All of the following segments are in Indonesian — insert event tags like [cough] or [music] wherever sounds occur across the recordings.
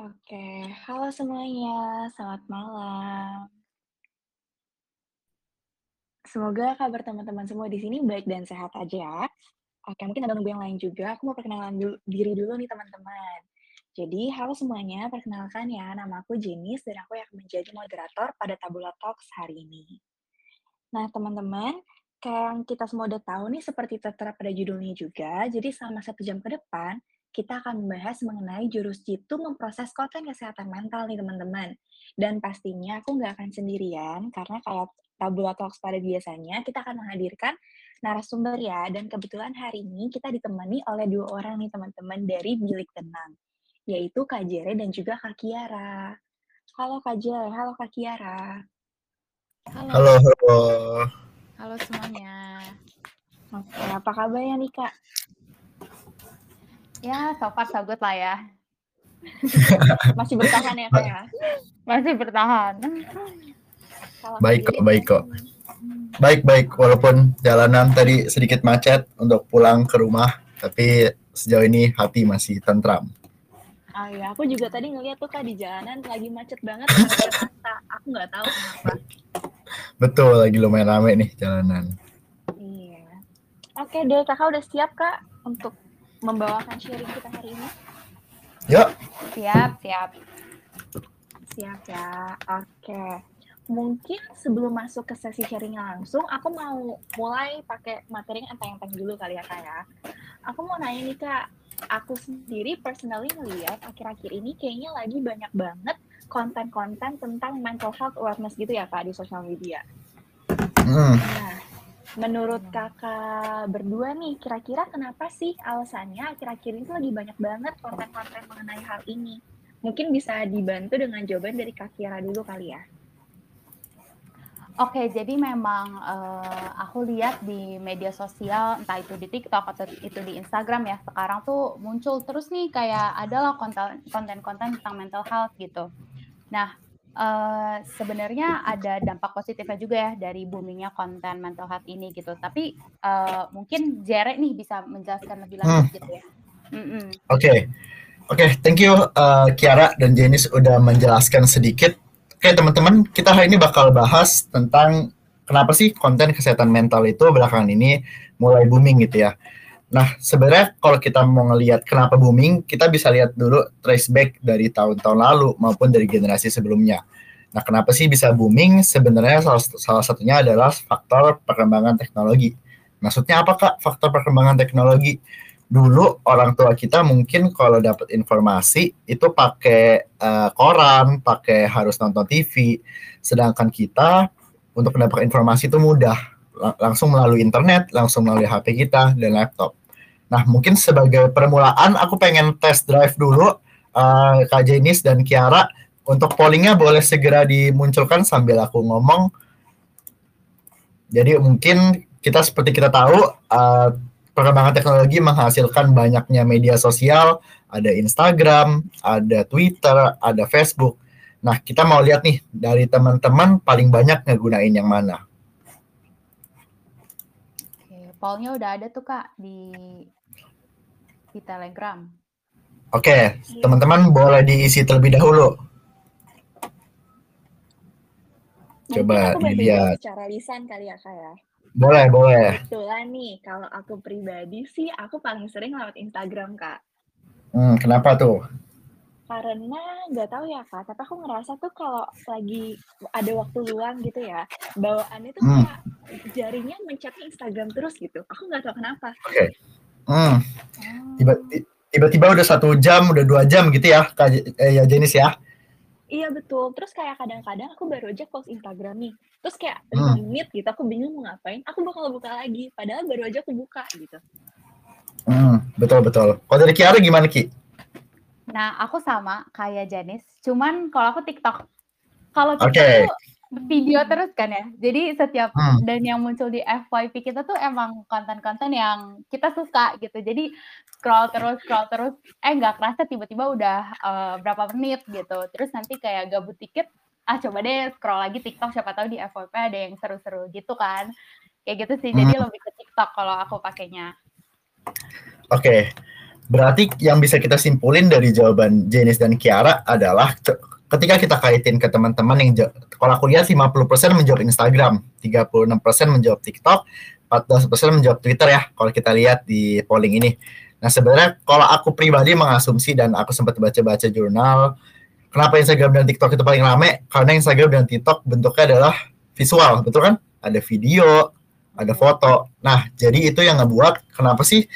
Oke, halo semuanya, selamat malam. Semoga kabar teman-teman semua di sini baik dan sehat aja ya. Oke, mungkin ada nunggu yang lain juga, aku mau perkenalan dulu diri dulu nih teman-teman. Jadi, halo semuanya, perkenalkan ya, nama aku Jenis dan aku yang menjadi moderator pada Tabula Talks hari ini. Nah, teman-teman, kayak yang kita semua udah tahu nih, seperti tertera pada judulnya juga, jadi selama satu jam ke depan, kita akan membahas mengenai jurus jitu memproses konten kesehatan mental nih, teman-teman. Dan pastinya aku nggak akan sendirian, karena kayak Tabula Talks pada biasanya, kita akan menghadirkan narasumber ya, dan kebetulan hari ini kita ditemani oleh dua orang nih, teman-teman, dari Bilik Tenang, yaitu Kak Jere dan juga Kak Kiara. Halo Kak Jere, halo Kak Kiara. Halo. Halo, halo. Halo semuanya. Oke, apa kabarnya nih Kak? Ya, so far so good lah ya. [laughs] Masih bertahan ya Kak ya? Masih bertahan. Baik kok, baik kok. Baik, baik. Walaupun jalanan tadi sedikit macet untuk pulang ke rumah, tapi sejauh ini hati masih tentram. Ah ya, aku juga tadi ngeliat tuh Kak di jalanan lagi macet banget. Aku nggak tahu kenapa. Betul, lagi lumayan rame nih jalanan. Iya. Oke deh, Kakak udah siap Kak untuk membawakan sharing kita hari ini? Yuk, Siap, siap. Siap ya. Oke. Mungkin sebelum masuk ke sesi sharingnya langsung, aku mau mulai pakai materi yang enteng-enteng dulu kali ya Kak ya. Aku mau nanya nih Kak, aku sendiri personally ngeliat akhir-akhir ini kayaknya lagi banyak banget konten-konten tentang mental health awareness gitu ya Kak di sosial media. hmm, Nah, menurut kakak berdua nih, kira-kira kenapa sih alasannya akhir-akhir ini lagi banyak banget konten-konten mengenai hal ini? Mungkin bisa dibantu dengan jawaban dari Kak Kiara dulu kali ya. Oke, jadi memang eh, aku lihat di media sosial, entah itu di TikTok atau itu di Instagram ya, sekarang tuh muncul terus nih kayak adalah konten- konten-konten tentang mental health gitu. Nah, eh, sebenarnya ada dampak positifnya juga ya dari boomingnya konten mental health ini gitu. Tapi eh, mungkin Jere nih bisa menjelaskan lebih lanjut gitu ya. Oke. Oke, thank you uh, Kiara dan Jenis udah menjelaskan sedikit. Oke, teman-teman, kita hari ini bakal bahas tentang kenapa sih konten kesehatan mental itu belakangan ini mulai booming gitu ya. Nah, sebenarnya kalau kita mau ngelihat kenapa booming, kita bisa lihat dulu trace back dari tahun-tahun lalu maupun dari generasi sebelumnya. Nah, kenapa sih bisa booming? Sebenarnya salah, salah satunya adalah faktor perkembangan teknologi. Maksudnya apa, Kak? Faktor perkembangan teknologi. Dulu orang tua kita mungkin kalau dapat informasi itu pakai eh, koran, pakai harus nonton TV. Sedangkan kita untuk mendapatkan informasi itu mudah, Lang- langsung melalui internet, langsung melalui HP kita dan laptop. Nah, mungkin sebagai permulaan aku pengen test drive dulu eh, Kak Jenis dan Kiara untuk pollingnya boleh segera dimunculkan sambil aku ngomong. Jadi mungkin kita seperti kita tahu eh, perkembangan teknologi menghasilkan banyaknya media sosial, ada Instagram, ada Twitter, ada Facebook. Nah, kita mau lihat nih dari teman-teman paling banyak ngegunain yang mana. Oke, pollnya udah ada tuh Kak di di Telegram. Oke, teman-teman boleh diisi terlebih dahulu. Coba Mungkin aku dilihat. secara lisan kali ya Kak ya. Boleh, boleh. Kebetulan nih, kalau aku pribadi sih, aku paling sering lewat Instagram Kak. Hmm, kenapa tuh? Karena nggak tahu ya Kak, tapi aku ngerasa tuh kalau lagi ada waktu luang gitu ya, bawaannya tuh Hmm. kayak jarinya mencetnya Instagram terus gitu. Aku nggak tahu kenapa. Oke. Hmm, tiba- ti- tiba-tiba udah satu jam, udah dua jam gitu ya, Kak Je- eh, ya Jenis ya. Iya betul. Terus kayak kadang-kadang aku baru aja post Instagram nih. Terus kayak Hmm. 5 menit gitu, aku bingung mau ngapain. Aku bakal buka lagi. Padahal baru aja aku buka gitu. Hmm, betul betul. Kalau dari Kiara gimana Ki? Nah, aku sama kayak Janis, cuman kalau aku TikTok. Kalau Oke. TikTok tuh video terus kan ya. Jadi setiap Hmm. dan yang muncul di FYP kita tuh emang konten-konten yang kita suka gitu. Jadi scroll terus, scroll terus, eh nggak kerasa tiba-tiba udah eh, berapa menit gitu. Terus nanti kayak gabut dikit, ah coba deh scroll lagi TikTok siapa tahu di FYP ada yang seru-seru gitu kan. Kayak gitu sih. Jadi Hmm. lebih ke TikTok kalau aku pakainya. Oke. Berarti yang bisa kita simpulin dari jawaban Jenis dan Kiara adalah ketika kita kaitin ke teman-teman yang kalau aku lihat 50% menjawab Instagram, 36% menjawab TikTok, 14% menjawab Twitter ya kalau kita lihat di polling ini. Nah, sebenarnya kalau aku pribadi mengasumsi dan aku sempat baca-baca jurnal, kenapa Instagram dan TikTok itu paling rame? Karena Instagram dan TikTok bentuknya adalah visual, betul kan? Ada video, ada foto. Nah, jadi itu yang ngebuat kenapa sih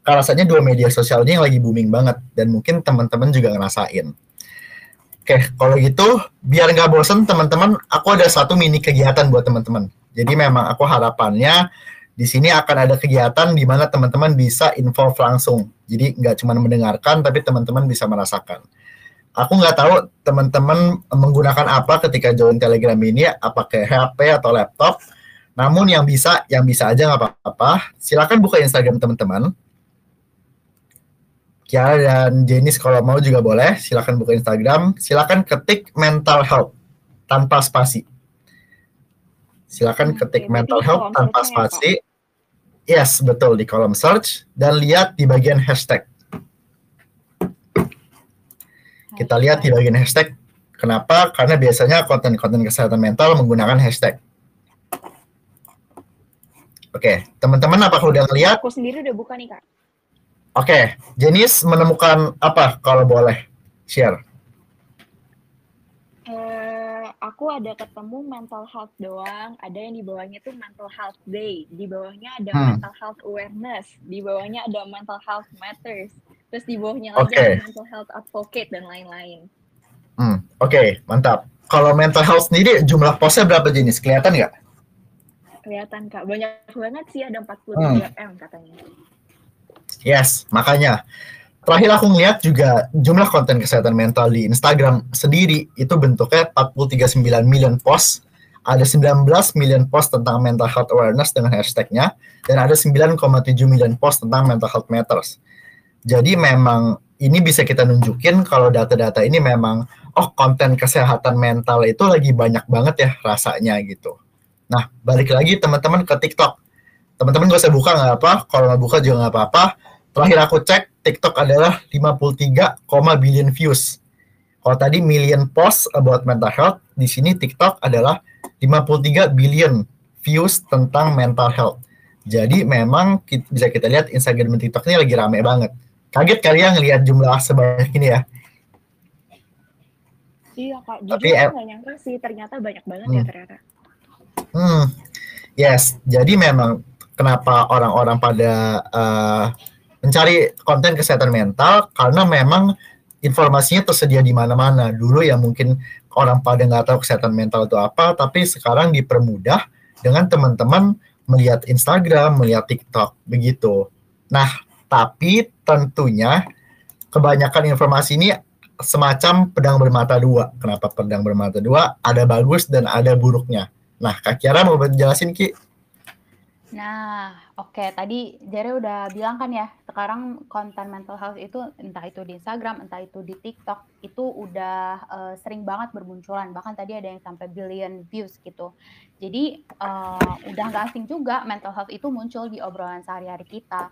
rasanya dua media sosial ini yang lagi booming banget dan mungkin teman-teman juga ngerasain. Oke, kalau gitu biar nggak bosen teman-teman, aku ada satu mini kegiatan buat teman-teman. Jadi memang aku harapannya di sini akan ada kegiatan di mana teman-teman bisa involve langsung. Jadi nggak cuma mendengarkan, tapi teman-teman bisa merasakan. Aku nggak tahu teman-teman menggunakan apa ketika join Telegram ini, apa ke HP atau laptop. Namun yang bisa, yang bisa aja nggak apa-apa. Silakan buka Instagram teman-teman Kiara dan Jenis kalau mau juga boleh. Silakan buka Instagram. Silakan ketik mental health tanpa spasi. Silakan ketik Oke, mental health tanpa spasi. Ya, yes, betul di kolom search dan lihat di bagian hashtag. Kita lihat di bagian hashtag. Kenapa? Karena biasanya konten-konten kesehatan mental menggunakan hashtag. Oke, teman-teman apakah udah ngeliat? Aku sendiri udah buka nih, Kak. Oke, okay. Jenis menemukan apa kalau boleh share? Uh, aku ada ketemu mental health doang, ada yang di bawahnya tuh mental health day, di bawahnya ada hmm. mental health awareness, di bawahnya ada mental health matters, terus di bawahnya lagi okay. ada mental health advocate dan lain-lain. Hmm, Oke, okay, mantap. Kalau mental health sendiri jumlah postnya berapa jenis? Kelihatan nggak? Kelihatan kak, banyak banget sih ada 43 hmm. m katanya. Yes, makanya terakhir aku ngeliat juga jumlah konten kesehatan mental di Instagram sendiri itu bentuknya 439 million post, ada 19 million post tentang mental health awareness dengan hashtagnya, dan ada 9,7 million post tentang mental health matters. Jadi memang ini bisa kita nunjukin kalau data-data ini memang oh konten kesehatan mental itu lagi banyak banget ya rasanya gitu. Nah balik lagi teman-teman ke TikTok. Teman-teman gak usah buka nggak apa, kalau nggak buka juga nggak apa-apa Terakhir aku cek, TikTok adalah 53, billion views. Kalau tadi million post about mental health, di sini TikTok adalah 53 billion views tentang mental health. Jadi memang kita, bisa kita lihat Instagram dan TikTok ini lagi rame banget. Kaget kali ya ngelihat jumlah sebanyak ini ya. Iya kak, jujur Tapi, aku nggak nyangka sih ternyata banyak banget ya hmm. ya ternyata. Hmm, yes. Jadi memang kenapa orang-orang pada uh, mencari konten kesehatan mental karena memang informasinya tersedia di mana-mana. Dulu ya mungkin orang pada nggak tahu kesehatan mental itu apa, tapi sekarang dipermudah dengan teman-teman melihat Instagram, melihat TikTok, begitu. Nah, tapi tentunya kebanyakan informasi ini semacam pedang bermata dua. Kenapa pedang bermata dua? Ada bagus dan ada buruknya. Nah, Kak Kiara mau jelasin Ki? Nah, oke. Tadi Jere udah bilang kan ya, sekarang konten mental health itu entah itu di Instagram, entah itu di TikTok, itu udah uh, sering banget bermunculan. Bahkan tadi ada yang sampai billion views gitu. Jadi uh, udah nggak asing juga mental health itu muncul di obrolan sehari-hari kita.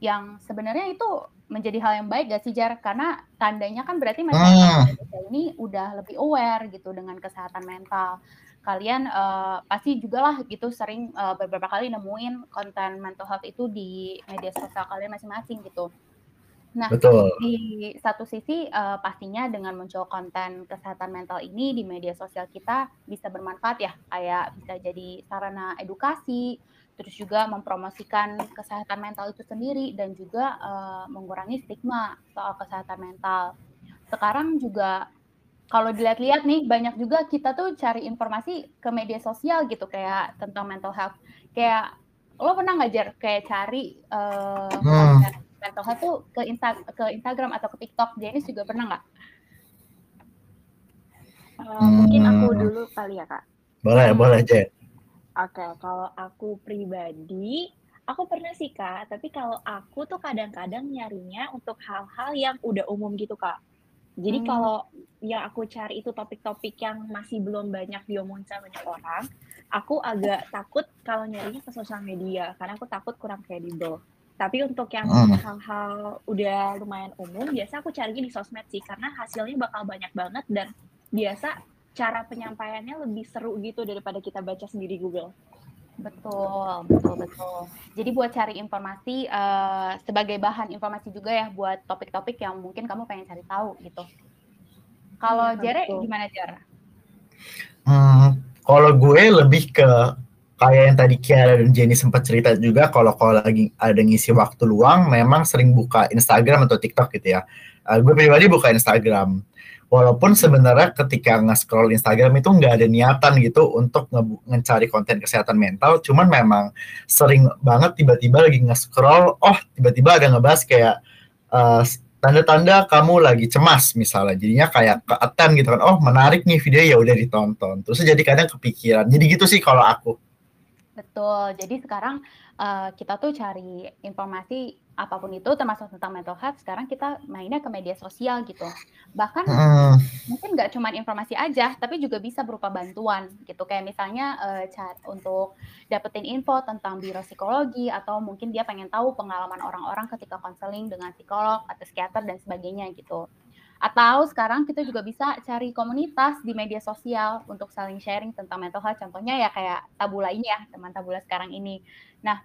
Yang sebenarnya itu menjadi hal yang baik gak sih Jar? Karena tandanya kan berarti masyarakat hmm. ini udah lebih aware gitu dengan kesehatan mental kalian uh, pasti juga lah gitu sering uh, beberapa kali nemuin konten mental health itu di media sosial kalian masing-masing gitu. Nah, Betul. di satu sisi uh, pastinya dengan muncul konten kesehatan mental ini di media sosial kita bisa bermanfaat ya, kayak bisa jadi sarana edukasi, terus juga mempromosikan kesehatan mental itu sendiri dan juga uh, mengurangi stigma soal kesehatan mental. Sekarang juga kalau dilihat-lihat nih banyak juga kita tuh cari informasi ke media sosial gitu kayak tentang mental health. Kayak lo pernah ngajar kayak cari uh, hmm. mental health tuh ke Insta ke Instagram atau ke TikTok. Jenis juga pernah nggak? Uh, hmm. Mungkin aku dulu kali ya kak. Boleh hmm. boleh Jen. Oke, okay, kalau aku pribadi, aku pernah sih kak. Tapi kalau aku tuh kadang-kadang nyarinya untuk hal-hal yang udah umum gitu kak jadi hmm. kalau yang aku cari itu topik-topik yang masih belum banyak diomongin sama banyak orang, aku agak takut kalau nyarinya ke sosial media karena aku takut kurang kredibel. Tapi untuk yang Hmm. hal-hal udah lumayan umum, biasa aku carinya di sosmed sih, karena hasilnya bakal banyak banget dan biasa cara penyampaiannya lebih seru gitu daripada kita baca sendiri Google. Betul, betul, betul. Jadi buat cari informasi eh, sebagai bahan informasi juga ya buat topik-topik yang mungkin kamu pengen cari tahu gitu. Kalau Iya, Jere betul. gimana Jer? Hmm, kalau gue lebih ke kayak yang tadi Kiara dan Jenny sempat cerita juga kalau kalau lagi ada ngisi waktu luang memang sering buka Instagram atau TikTok gitu ya. Eh, gue pribadi buka Instagram. Walaupun sebenarnya ketika nge-scroll Instagram itu nggak ada niatan gitu untuk nge- ngecari konten kesehatan mental, cuman memang sering banget tiba-tiba lagi nge-scroll, oh tiba-tiba ada ngebahas kayak eh, tanda-tanda kamu lagi cemas misalnya. Jadinya kayak ke attend gitu kan oh menarik nih video ya udah ditonton. Terus jadi kadang kepikiran. Jadi gitu sih kalau aku. Betul. Jadi sekarang eh, kita tuh cari informasi apa pun itu termasuk tentang mental health. Sekarang kita mainnya ke media sosial gitu. Bahkan Hmm, mungkin nggak cuma informasi aja, tapi juga bisa berupa bantuan gitu. Kayak misalnya eh, ca- untuk dapetin info tentang biro psikologi atau mungkin dia pengen tahu pengalaman orang-orang ketika konseling dengan psikolog atau psikiater dan sebagainya gitu. Atau sekarang kita juga bisa cari komunitas di media sosial untuk saling sharing tentang mental health. Contohnya ya kayak Tabula ini ya, teman Tabula sekarang ini. Nah,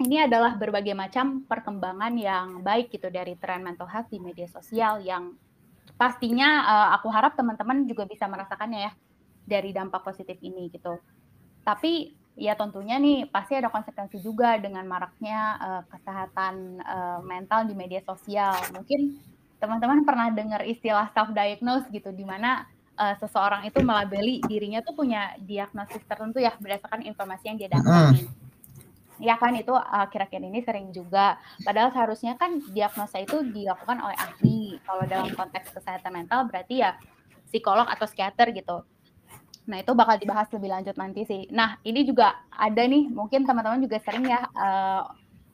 ini adalah berbagai macam perkembangan yang baik gitu dari tren mental health di media sosial yang pastinya eh, aku harap teman-teman juga bisa merasakannya ya dari dampak positif ini gitu. Tapi ya tentunya nih pasti ada konsekuensi juga dengan maraknya eh, kesehatan eh, mental di media sosial. Mungkin teman-teman pernah dengar istilah self diagnose gitu di mana eh, seseorang itu melabeli dirinya tuh punya diagnosis tertentu ya berdasarkan informasi yang dia dapatkan. Ya kan itu akhir-akhir ini sering juga. Padahal seharusnya kan diagnosa itu dilakukan oleh ahli. Kalau dalam konteks kesehatan mental berarti ya psikolog atau psikiater gitu. Nah itu bakal dibahas lebih lanjut nanti sih. Nah ini juga ada nih mungkin teman-teman juga sering ya eh,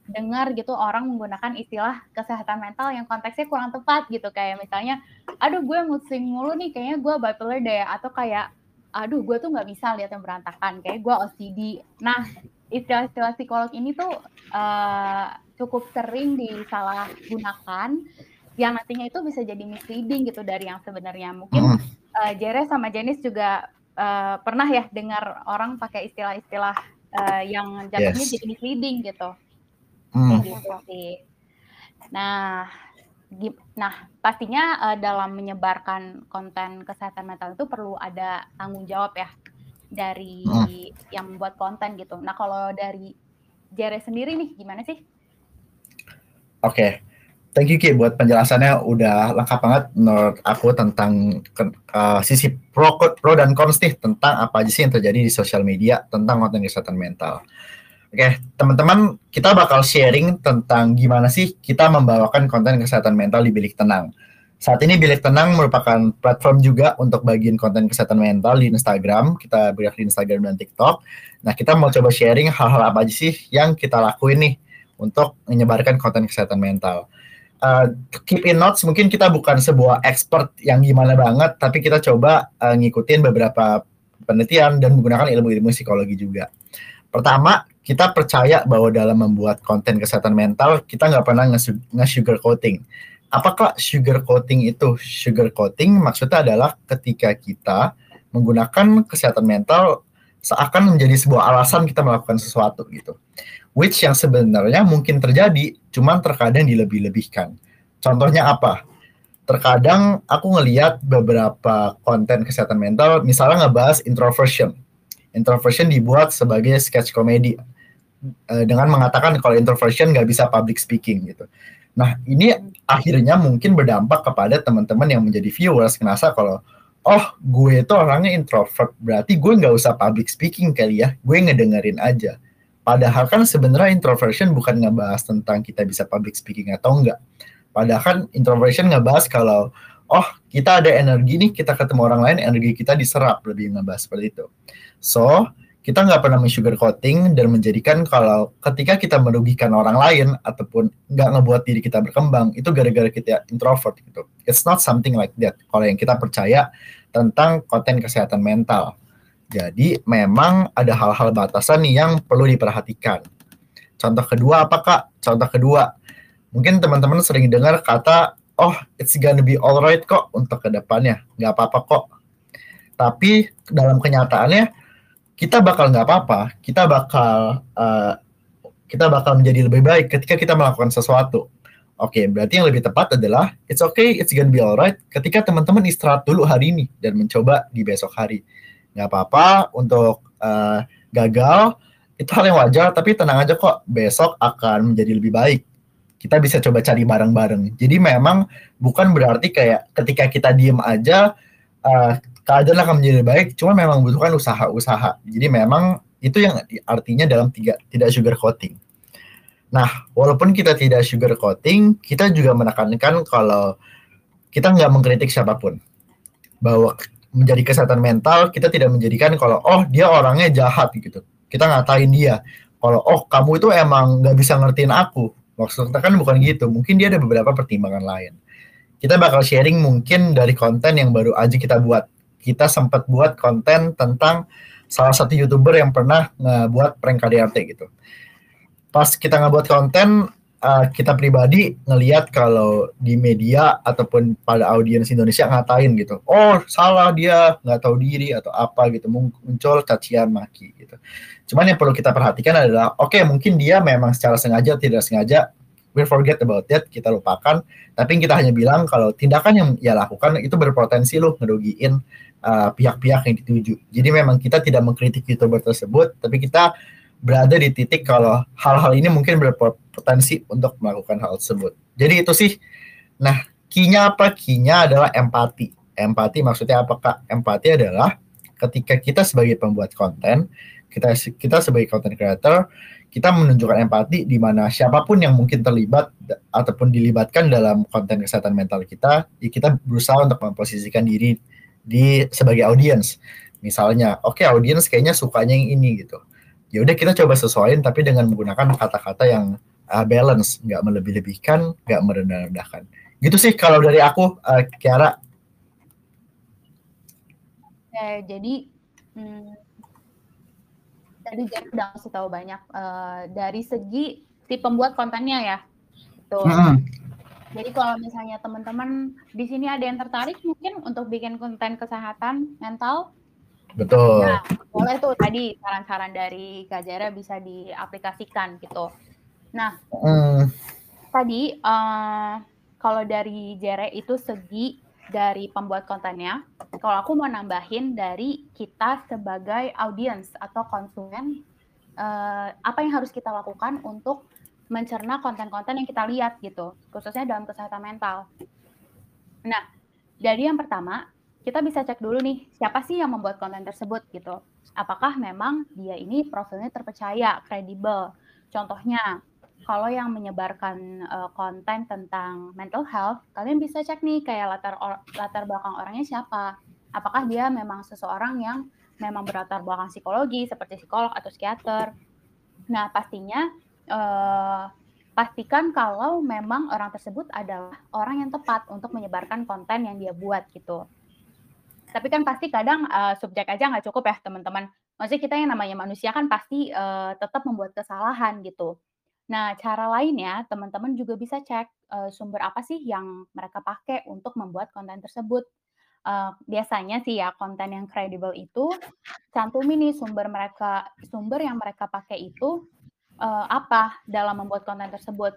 dengar gitu orang menggunakan istilah kesehatan mental yang konteksnya kurang tepat gitu kayak misalnya, aduh gue musing mulu nih kayaknya gue bipolar deh atau kayak aduh gue tuh nggak bisa lihat yang berantakan kayak gue OCD. Nah istilah-istilah psikolog ini tuh eh, cukup sering disalahgunakan yang nantinya itu bisa jadi misleading gitu dari yang sebenarnya. Mungkin hmm, eh, Jere sama Jenis juga eh, pernah ya dengar orang pakai istilah-istilah eh, yang jatuhnya Yes. jadi misleading gitu. Sih. Nah, nah pastinya eh, dalam menyebarkan konten kesehatan mental itu perlu ada tanggung jawab ya dari Hmm. yang membuat konten gitu. Nah, kalau dari Jere sendiri nih gimana sih? Oke, thank you Ki buat penjelasannya udah lengkap banget menurut aku tentang uh, sisi pro, pro dan cons nih tentang apa aja sih yang terjadi di sosial media tentang konten kesehatan mental. Oke, teman-teman, kita bakal sharing tentang gimana sih kita membawakan konten kesehatan mental di Bilik Tenang. Saat ini Bilik Tenang merupakan platform juga untuk bagian konten kesehatan mental di Instagram. Kita bergerak di Instagram dan TikTok. Nah, kita mau coba sharing hal-hal apa aja sih yang kita lakuin nih untuk menyebarkan konten kesehatan mental. Uh, keep in notes, mungkin kita bukan sebuah expert yang gimana banget, tapi kita coba uh, ngikutin beberapa penelitian dan menggunakan ilmu-ilmu psikologi juga. Pertama, kita percaya bahwa dalam membuat konten kesehatan mental, kita nggak pernah nge-sugar coating. Apakah sugar coating itu? Sugar coating maksudnya adalah ketika kita menggunakan kesehatan mental seakan menjadi sebuah alasan kita melakukan sesuatu gitu which yang sebenarnya mungkin terjadi, cuman terkadang dilebih-lebihkan. Contohnya apa? Terkadang aku ngeliat beberapa konten kesehatan mental, misalnya ngebahas introversion. Introversion dibuat sebagai sketch komedi eh, dengan mengatakan kalau introversion nggak bisa public speaking gitu. Nah ini akhirnya mungkin berdampak kepada teman-teman yang menjadi viewers ngerasa kalau oh gue itu orangnya introvert berarti gue nggak usah public speaking kali ya gue ngedengerin aja Padahal kan sebenarnya introversion bukan ngebahas tentang kita bisa public speaking atau enggak. Padahal kan introversion ngebahas kalau oh kita ada energi nih kita ketemu orang lain energi kita diserap lebih ngebahas seperti itu. So kita nggak pernah men-sugar coating dan menjadikan kalau ketika kita merugikan orang lain ataupun nggak ngebuat diri kita berkembang itu gara-gara kita introvert gitu. It's not something like that. Kalau yang kita percaya tentang konten kesehatan mental. Jadi memang ada hal-hal batasan nih yang perlu diperhatikan. Contoh kedua apa Kak? Contoh kedua, mungkin teman-teman sering dengar kata, oh it's gonna be alright kok untuk ke depannya, nggak apa-apa kok. Tapi dalam kenyataannya kita bakal nggak apa-apa, kita bakal uh, kita bakal menjadi lebih baik ketika kita melakukan sesuatu. Oke, okay, berarti yang lebih tepat adalah it's okay, it's gonna be alright ketika teman-teman istirahat dulu hari ini dan mencoba di besok hari. Nggak apa-apa untuk uh, gagal, itu hal yang wajar, tapi tenang aja kok, besok akan menjadi lebih baik. Kita bisa coba cari bareng-bareng. Jadi memang bukan berarti kayak ketika kita diem aja, uh, keadaan akan menjadi baik, cuma memang butuhkan usaha-usaha. Jadi memang itu yang artinya dalam tiga tidak sugar coating. Nah, walaupun kita tidak sugar coating, kita juga menekankan kalau kita nggak mengkritik siapa pun. Bahwa menjadi kesehatan mental, kita tidak menjadikan kalau, oh dia orangnya jahat gitu. Kita ngatain dia. Kalau, oh kamu itu emang nggak bisa ngertiin aku. Maksudnya kan bukan gitu. Mungkin dia ada beberapa pertimbangan lain. Kita bakal sharing mungkin dari konten yang baru aja kita buat. Kita sempat buat konten tentang salah satu youtuber yang pernah ngebuat prank KDRT gitu. Pas kita ngebuat konten, uh, kita pribadi ngelihat kalau di media ataupun pada audiens Indonesia ngatain gitu, oh salah dia nggak tahu diri atau apa gitu muncul cacian maki gitu. Cuman yang perlu kita perhatikan adalah, oke okay, mungkin dia memang secara sengaja tidak sengaja we forget about that, kita lupakan. Tapi kita hanya bilang kalau tindakan yang ia lakukan itu berpotensi loh ngerugiin Uh, pihak-pihak uh, yang dituju. Jadi memang kita tidak mengkritik youtuber tersebut, tapi kita berada di titik kalau hal-hal ini mungkin berpotensi untuk melakukan hal tersebut. Jadi itu sih. Nah, kinya apa? Kinya adalah empati. Empati maksudnya apakah? Empati adalah ketika kita sebagai pembuat konten, kita kita sebagai content creator, kita menunjukkan empati di mana siapa pun yang mungkin terlibat ataupun dilibatkan dalam konten kesehatan mental kita, ya kita berusaha untuk memposisikan diri di sebagai audiens. Misalnya, oke okay, audiens kayaknya sukanya yang ini gitu. Ya udah kita coba sesuaiin tapi dengan menggunakan kata-kata yang uh, balance, nggak melebih-lebihkan, nggak merendah-rendahkan. Gitu sih kalau dari aku, uh, Kiara. Ya, jadi hmm, tadi Jen udah kasih tahu banyak uh, dari segi si pembuat kontennya ya. Tuh. Hmm jadi kalau misalnya teman-teman di sini ada yang tertarik mungkin untuk bikin konten kesehatan mental, betul. Nah, boleh tuh tadi saran-saran dari Kak Jara bisa diaplikasikan gitu. Nah, mm. tadi uh, kalau dari Jere itu segi dari pembuat kontennya, kalau aku mau nambahin dari kita sebagai audiens atau konsumen, uh, apa yang harus kita lakukan untuk mencerna konten-konten yang kita lihat gitu, khususnya dalam kesehatan mental. Nah, dari yang pertama, kita bisa cek dulu nih, siapa sih yang membuat konten tersebut gitu. Apakah memang dia ini profilnya terpercaya, kredibel. Contohnya, kalau yang menyebarkan uh, konten tentang mental health, kalian bisa cek nih kayak latar or, latar belakang orangnya siapa. Apakah dia memang seseorang yang memang berlatar belakang psikologi seperti psikolog atau psikiater. Nah, pastinya uh, pastikan kalau memang orang tersebut adalah orang yang tepat untuk menyebarkan konten yang dia buat gitu. Tapi kan pasti kadang uh, subjek aja nggak cukup ya teman-teman. Maksudnya kita yang namanya manusia kan pasti uh, tetap membuat kesalahan gitu. Nah cara lainnya teman-teman juga bisa cek uh, sumber apa sih yang mereka pakai untuk membuat konten tersebut. Uh, biasanya sih ya konten yang kredibel itu cantumin nih sumber mereka sumber yang mereka pakai itu uh, apa dalam membuat konten tersebut.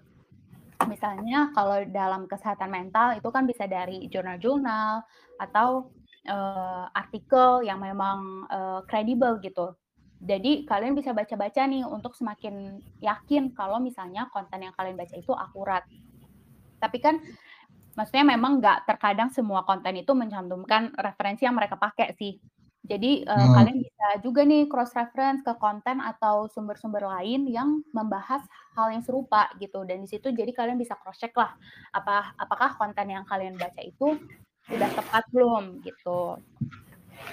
Misalnya kalau dalam kesehatan mental itu kan bisa dari jurnal-jurnal atau uh, artikel yang memang kredibel uh, gitu. Jadi kalian bisa baca-baca nih untuk semakin yakin kalau misalnya konten yang kalian baca itu akurat. Tapi kan maksudnya memang nggak terkadang semua konten itu mencantumkan referensi yang mereka pakai sih. Jadi, uh, hmm. kalian bisa juga nih cross reference ke konten atau sumber-sumber lain yang membahas hal yang serupa gitu dan di situ jadi kalian bisa cross check lah, apa apakah konten yang kalian baca itu sudah tepat belum gitu.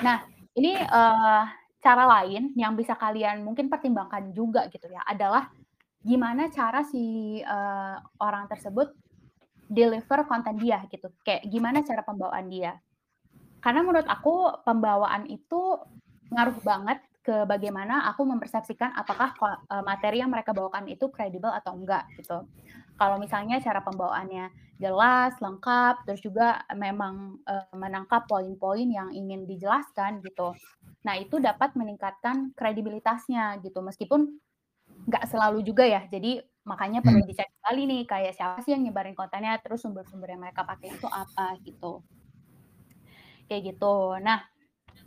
Nah, ini, uh, cara lain yang bisa kalian mungkin pertimbangkan juga gitu ya, adalah gimana cara si, uh, orang tersebut deliver konten dia gitu, kayak gimana cara pembawaan dia. Karena menurut aku pembawaan itu ngaruh banget ke bagaimana aku mempersepsikan apakah uh, materi yang mereka bawakan itu kredibel atau enggak gitu. Kalau misalnya cara pembawaannya jelas, lengkap, terus juga memang uh, menangkap poin-poin yang ingin dijelaskan gitu. Nah itu dapat meningkatkan kredibilitasnya gitu, meskipun nggak selalu juga ya. Jadi makanya perlu hmm. dicek kali nih kayak siapa sih yang nyebarin kontennya, terus sumber-sumber yang mereka pakai itu apa gitu. Kayak gitu. Nah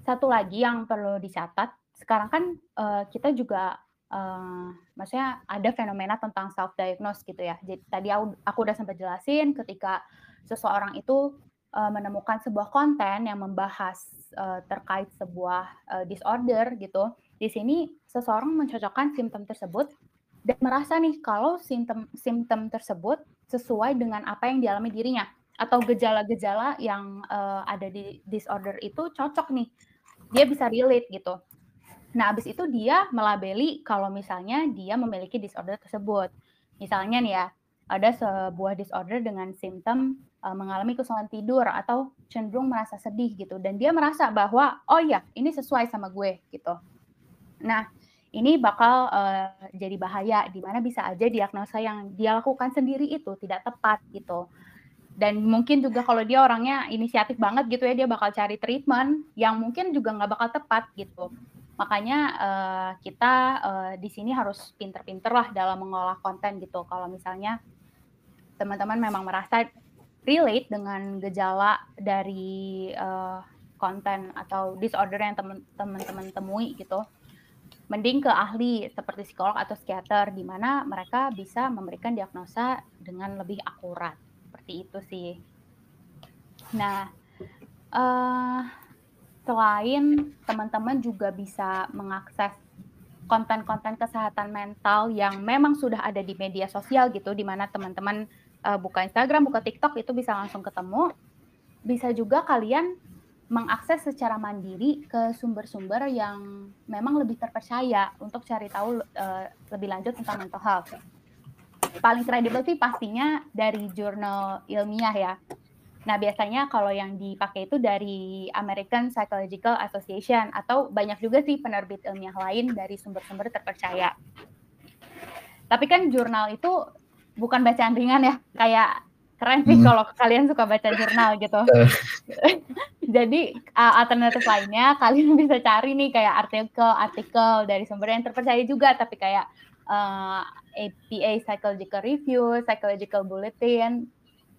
satu lagi yang perlu dicatat sekarang kan uh, kita juga uh, maksudnya ada fenomena tentang self diagnose gitu ya. Jadi tadi aku, aku udah sempat jelasin ketika seseorang itu uh, menemukan sebuah konten yang membahas uh, terkait sebuah uh, disorder gitu. Di sini seseorang mencocokkan simptom tersebut dan merasa nih kalau simptom simptom tersebut sesuai dengan apa yang dialami dirinya atau gejala-gejala yang uh, ada di disorder itu cocok nih. Dia bisa relate gitu. Nah, abis itu dia melabeli kalau misalnya dia memiliki disorder tersebut. Misalnya nih ya, ada sebuah disorder dengan simptom uh, mengalami kesulitan tidur atau cenderung merasa sedih gitu dan dia merasa bahwa oh ya ini sesuai sama gue gitu. Nah, ini bakal uh, jadi bahaya di mana bisa aja diagnosa yang dia lakukan sendiri itu tidak tepat gitu. Dan mungkin juga kalau dia orangnya inisiatif banget gitu ya dia bakal cari treatment yang mungkin juga nggak bakal tepat gitu. Makanya uh, kita uh, di sini harus pinter-pinter lah dalam mengolah konten gitu. Kalau misalnya teman-teman memang merasa relate dengan gejala dari uh, konten atau disorder yang teman-teman temui gitu, mending ke ahli seperti psikolog atau psikiater di mana mereka bisa memberikan diagnosa dengan lebih akurat. Seperti itu sih. Nah, uh, selain teman-teman juga bisa mengakses konten-konten kesehatan mental yang memang sudah ada di media sosial gitu, di mana teman-teman uh, buka Instagram, buka TikTok itu bisa langsung ketemu. Bisa juga kalian mengakses secara mandiri ke sumber-sumber yang memang lebih terpercaya untuk cari tahu uh, lebih lanjut tentang mental health. Paling kredibel sih pastinya dari jurnal ilmiah ya, Nah, biasanya kalau yang dipakai itu dari American Psychological Association atau banyak juga sih penerbit ilmiah lain dari sumber-sumber terpercaya. Tapi kan jurnal itu bukan bacaan ringan ya, kayak keren sih hmm. kalau kalian suka baca jurnal gitu. [laughs] [laughs] Jadi uh, alternatif lainnya kalian [laughs] bisa cari nih kayak artikel-artikel dari sumber yang terpercaya juga, tapi kayak uh, APA Psychological Review, Psychological Bulletin,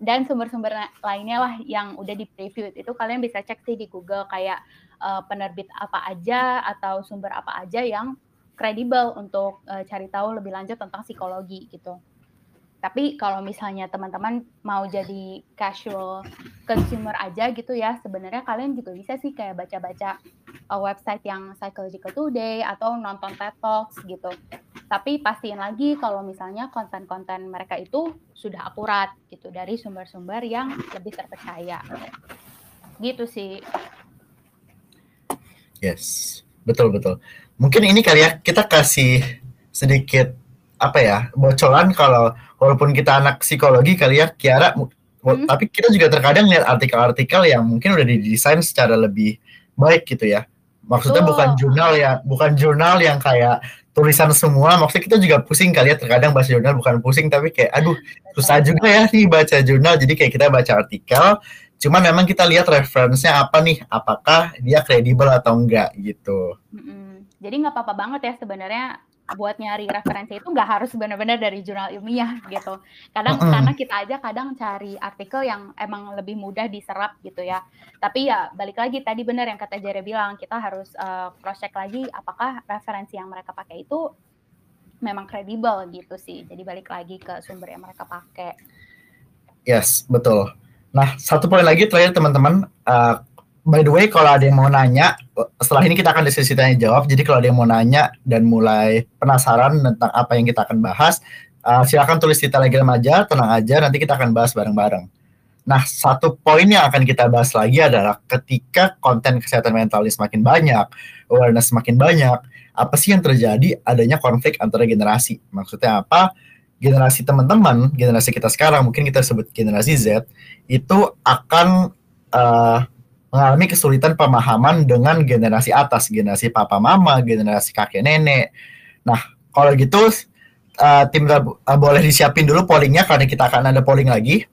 dan sumber-sumber lainnya lah yang udah di preview itu kalian bisa cek sih di Google kayak uh, penerbit apa aja atau sumber apa aja yang kredibel untuk uh, cari tahu lebih lanjut tentang psikologi gitu. Tapi kalau misalnya teman-teman mau jadi casual consumer aja gitu ya, sebenarnya kalian juga bisa sih kayak baca-baca uh, website yang Psychological Today atau nonton TED Talks gitu. Tapi pastiin lagi kalau misalnya konten-konten mereka itu sudah akurat gitu dari sumber-sumber yang lebih terpercaya. Gitu sih. Yes, betul betul. Mungkin ini kali ya kita kasih sedikit apa ya bocoran kalau walaupun kita anak psikologi kali ya Kiara hmm. tapi kita juga terkadang lihat artikel-artikel yang mungkin udah didesain secara lebih baik gitu ya maksudnya oh. bukan jurnal ya bukan jurnal yang kayak tulisan semua maksudnya kita juga pusing kali ya terkadang baca jurnal bukan pusing tapi kayak aduh susah juga ya nih baca jurnal jadi kayak kita baca artikel cuma memang kita lihat referensinya apa nih apakah dia kredibel atau enggak gitu mm -hmm. jadi nggak apa-apa banget ya sebenarnya buat nyari referensi itu nggak harus benar-benar dari jurnal ilmiah gitu. Kadang uh -uh. karena kita aja kadang cari artikel yang emang lebih mudah diserap gitu ya. Tapi ya balik lagi tadi benar yang kata Jere bilang kita harus uh, cross check lagi apakah referensi yang mereka pakai itu memang kredibel gitu sih. Jadi balik lagi ke sumber yang mereka pakai. Yes, betul. Nah, satu poin lagi terakhir teman-teman, uh, by the way kalau ada yang mau nanya setelah ini kita akan diskusi tanya jawab. Jadi kalau ada yang mau nanya dan mulai penasaran tentang apa yang kita akan bahas uh, silakan tulis di telegram aja tenang aja nanti kita akan bahas bareng-bareng. Nah satu poin yang akan kita bahas lagi adalah ketika konten kesehatan mental ini semakin banyak awareness semakin banyak apa sih yang terjadi? Adanya konflik antara generasi. Maksudnya apa? Generasi teman-teman generasi kita sekarang mungkin kita sebut generasi Z itu akan uh, mengalami kesulitan pemahaman dengan generasi atas, generasi papa mama, generasi kakek nenek. Nah, kalau gitu uh, tim uh, boleh disiapin dulu pollingnya karena kita akan ada polling lagi.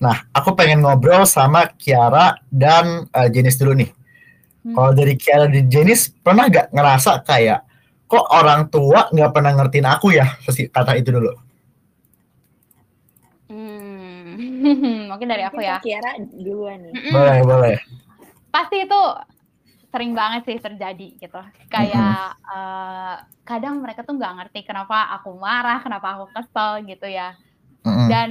Nah, aku pengen ngobrol sama Kiara dan uh, Jenis dulu nih. Hmm. Kalau dari Kiara dan Jenis, pernah gak ngerasa kayak kok orang tua nggak pernah ngertiin aku ya? Kata itu dulu. [laughs] Mungkin dari aku ya. Kiara duluan nih. Boleh, boleh. Pasti itu sering banget sih terjadi gitu. Kayak mm-hmm. uh, kadang mereka tuh nggak ngerti kenapa aku marah, kenapa aku kesel gitu ya. Mm-hmm. Dan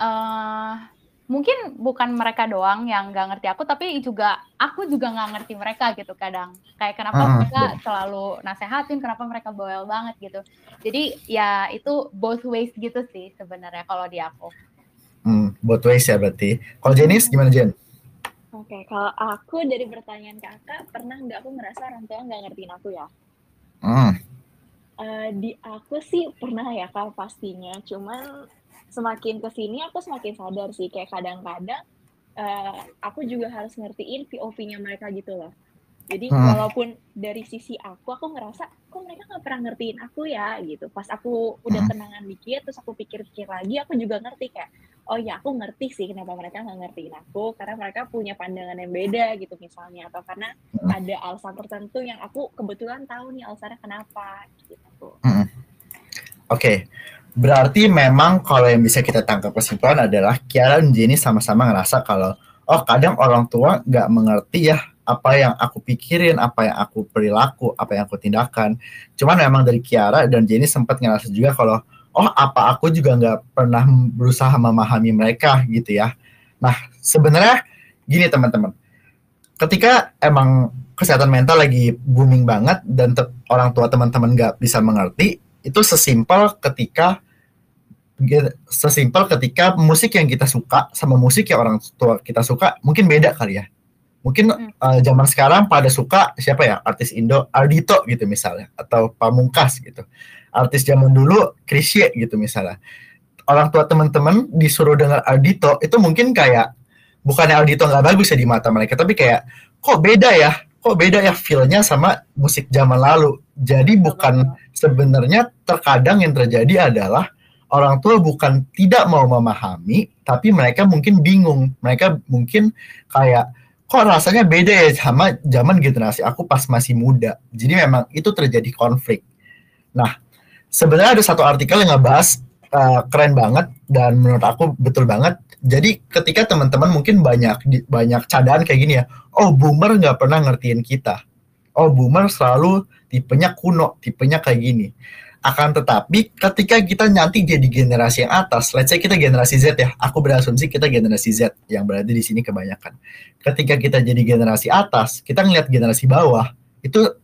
uh, mungkin bukan mereka doang yang nggak ngerti aku, tapi juga aku juga nggak ngerti mereka gitu kadang. Kayak kenapa mm-hmm. mereka selalu nasehatin, kenapa mereka bawel banget gitu. Jadi ya itu both ways gitu sih sebenarnya kalau di aku. Hmm, both ways ya berarti. Kalau Jenis gimana Jen? Oke, okay, kalau aku dari pertanyaan kakak, pernah nggak aku ngerasa orang tua nggak ngertiin aku ya? Hmm. Uh, di aku sih pernah ya kak pastinya, cuman semakin ke sini aku semakin sadar sih kayak kadang-kadang uh, aku juga harus ngertiin POV-nya mereka gitu loh. Jadi hmm. walaupun dari sisi aku, aku ngerasa kok mereka nggak pernah ngertiin aku ya gitu. Pas aku udah hmm. tenangan dikit, terus aku pikir-pikir lagi, aku juga ngerti kayak, oh ya aku ngerti sih kenapa mereka nggak ngertiin aku, karena mereka punya pandangan yang beda gitu misalnya, atau karena hmm. ada alasan tertentu yang aku kebetulan tahu nih alasannya kenapa gitu. Hmm. Oke, okay. berarti memang kalau yang bisa kita tangkap kesimpulan adalah Kiara dan Jenny sama-sama ngerasa kalau oh kadang orang tua nggak mengerti ya apa yang aku pikirin, apa yang aku perilaku, apa yang aku tindakan. Cuman memang dari Kiara dan Jenny sempat ngerasa juga kalau oh apa aku juga nggak pernah berusaha memahami mereka gitu ya. Nah sebenarnya gini teman-teman, ketika emang kesehatan mental lagi booming banget dan orang tua teman-teman nggak bisa mengerti, itu sesimpel ketika sesimpel ketika musik yang kita suka sama musik yang orang tua kita suka mungkin beda kali ya mungkin hmm. uh, zaman sekarang pada suka siapa ya artis Indo Ardito gitu misalnya atau Pamungkas gitu artis zaman dulu Krisye gitu misalnya. Orang tua teman-teman disuruh dengar Ardito itu mungkin kayak bukannya Ardito nggak bagus ya di mata mereka tapi kayak kok beda ya? Kok beda ya feelnya sama musik zaman lalu? Jadi bukan sebenarnya terkadang yang terjadi adalah orang tua bukan tidak mau memahami tapi mereka mungkin bingung. Mereka mungkin kayak kok rasanya beda ya sama zaman generasi aku pas masih muda. Jadi memang itu terjadi konflik. Nah, sebenarnya ada satu artikel yang ngebahas uh, keren banget dan menurut aku betul banget. Jadi ketika teman-teman mungkin banyak banyak cadaan kayak gini ya, oh boomer nggak pernah ngertiin kita. Oh boomer selalu tipenya kuno, tipenya kayak gini. Akan tetapi ketika kita nanti jadi generasi yang atas, let's say kita generasi Z ya, aku berasumsi kita generasi Z yang berada di sini kebanyakan. Ketika kita jadi generasi atas, kita ngeliat generasi bawah, itu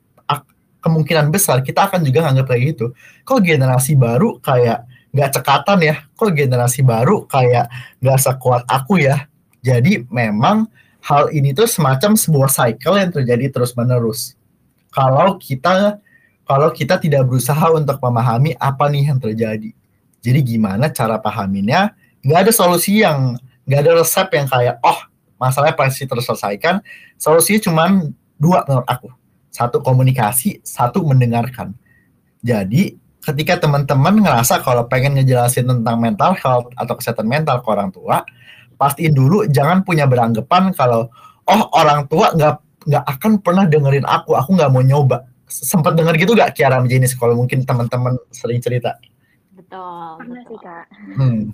kemungkinan besar kita akan juga nganggap kayak gitu. Kok generasi baru kayak nggak cekatan ya? Kok generasi baru kayak nggak sekuat aku ya? Jadi memang hal ini tuh semacam sebuah cycle yang terjadi terus menerus. Kalau kita kalau kita tidak berusaha untuk memahami apa nih yang terjadi. Jadi gimana cara pahaminnya? Nggak ada solusi yang, nggak ada resep yang kayak, oh masalahnya pasti terselesaikan. Solusinya cuma dua menurut aku. Satu komunikasi, satu mendengarkan. Jadi ketika teman-teman ngerasa kalau pengen ngejelasin tentang mental health atau kesehatan mental ke orang tua, pastiin dulu jangan punya beranggapan kalau oh orang tua nggak nggak akan pernah dengerin aku, aku nggak mau nyoba sempat dengar gitu gak Kiara Jenis kalau mungkin teman-teman sering cerita? Betul. Sih kak. Hmm.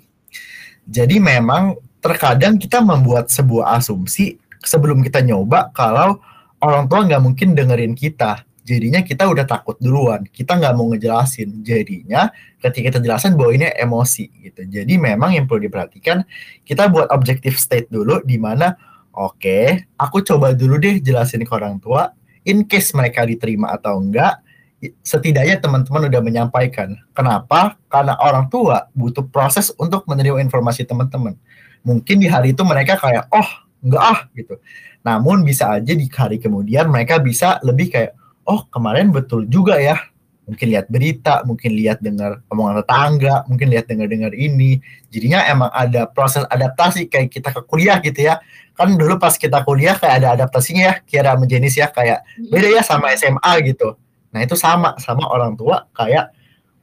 Jadi memang terkadang kita membuat sebuah asumsi sebelum kita nyoba kalau orang tua nggak mungkin dengerin kita. Jadinya kita udah takut duluan, kita nggak mau ngejelasin. Jadinya ketika kita jelasin bahwa ini emosi gitu. Jadi memang yang perlu diperhatikan, kita buat objective state dulu di mana oke, okay, aku coba dulu deh jelasin ke orang tua, in case mereka diterima atau enggak, setidaknya teman-teman udah menyampaikan. Kenapa? Karena orang tua butuh proses untuk menerima informasi teman-teman. Mungkin di hari itu mereka kayak, oh enggak ah gitu. Namun bisa aja di hari kemudian mereka bisa lebih kayak, oh kemarin betul juga ya. mungkin lihat berita, mungkin lihat dengar omongan tetangga, mungkin lihat dengar dengar ini. Jadinya emang ada proses adaptasi kayak kita ke kuliah gitu ya. Kan dulu pas kita kuliah kayak ada adaptasinya ya, kira menjenis ya kayak beda ya sama SMA gitu. Nah itu sama sama orang tua kayak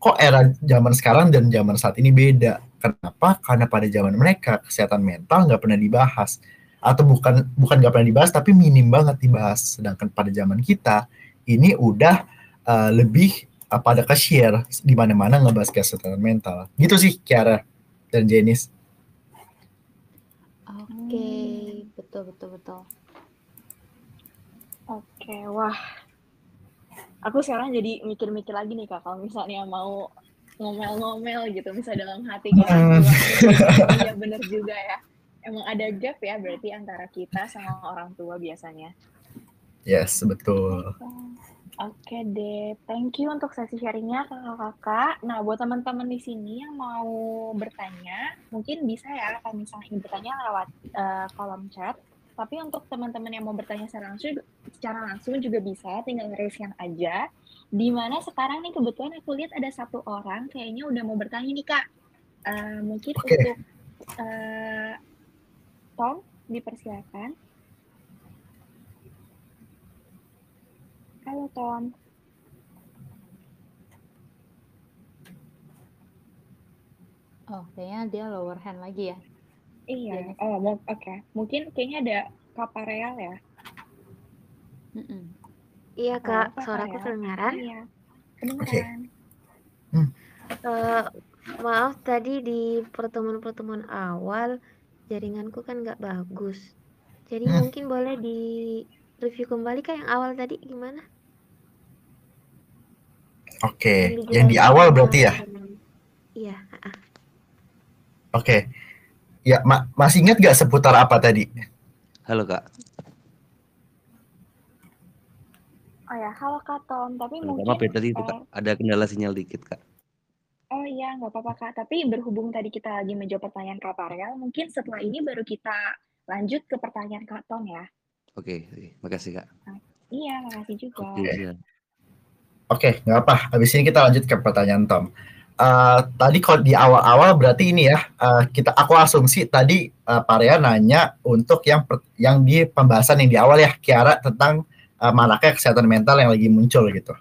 kok era zaman sekarang dan zaman saat ini beda. Kenapa? Karena pada zaman mereka kesehatan mental nggak pernah dibahas atau bukan bukan nggak pernah dibahas tapi minim banget dibahas. Sedangkan pada zaman kita ini udah uh, lebih apa ada ke-share di mana-mana ngebahas kesehatan mental. Gitu sih Kiara dan Jenis. Oke, betul betul betul. Oke, wah. Aku sekarang jadi mikir-mikir lagi nih Kak, kalau misalnya mau ngomel-ngomel gitu, misalnya dalam hati hmm. iya bener juga ya. Emang ada gap ya berarti antara kita sama orang tua biasanya. Yes, betul. Oke deh, thank you untuk sesi sharingnya kakak-kakak. Nah, buat teman-teman di sini yang mau bertanya, mungkin bisa ya kalau misalnya ingin bertanya lewat uh, kolom chat. Tapi untuk teman-teman yang mau bertanya secara langsung, secara langsung juga bisa, tinggal raise hand aja. Di mana sekarang nih kebetulan aku lihat ada satu orang kayaknya udah mau bertanya nih kak. Uh, mungkin okay. untuk uh, Tom dipersilakan. Halo Tom. Oh, kayaknya dia lower hand lagi ya. Iya. Oh, oke. Okay. Mungkin kayaknya ada kapareal ya. Mm -mm. Iya kak, oh, suaraku kedengaran. Iya, kedengaran. Okay. Hmm. Uh, maaf tadi di pertemuan-pertemuan awal jaringanku kan nggak bagus. Jadi hmm. mungkin boleh di review kembali kak yang awal tadi gimana? Oke, okay. yang di awal berarti ya? Iya. Oke, okay. ya ma masih ingat gak seputar apa tadi? Halo kak. Oh ya, halo kak Tom. Tapi halo, mungkin. Maaf ya tadi itu kak, ada kendala sinyal dikit kak. Oh iya, nggak apa-apa kak. Tapi berhubung tadi kita lagi menjawab pertanyaan kak Parel, mungkin setelah ini baru kita lanjut ke pertanyaan kak Tom ya. Oke, okay, makasih kak. Nah, iya, makasih juga. Oke, okay. Oke, nggak apa. Habis ini kita lanjut ke pertanyaan Tom. Uh, tadi kalau di awal-awal berarti ini ya uh, kita aku asumsi tadi uh, Paria nanya untuk yang per, yang di pembahasan yang di awal ya Kiara tentang uh, manakah kesehatan mental yang lagi muncul gitu.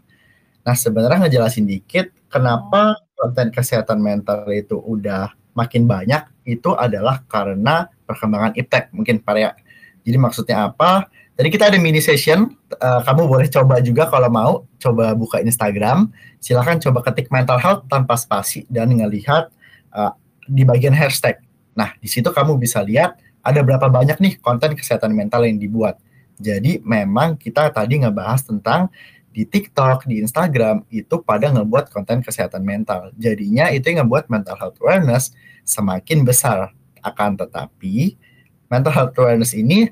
Nah sebenarnya ngejelasin dikit kenapa konten kesehatan mental itu udah makin banyak itu adalah karena perkembangan iptek mungkin Paria. Jadi maksudnya apa? Jadi kita ada mini session, uh, kamu boleh coba juga kalau mau, coba buka Instagram, silahkan coba ketik mental health tanpa spasi dan ngelihat uh, di bagian hashtag. Nah, di situ kamu bisa lihat ada berapa banyak nih konten kesehatan mental yang dibuat. Jadi memang kita tadi ngebahas tentang di TikTok, di Instagram itu pada ngebuat konten kesehatan mental. Jadinya itu yang ngebuat mental health awareness semakin besar. Akan tetapi mental health awareness ini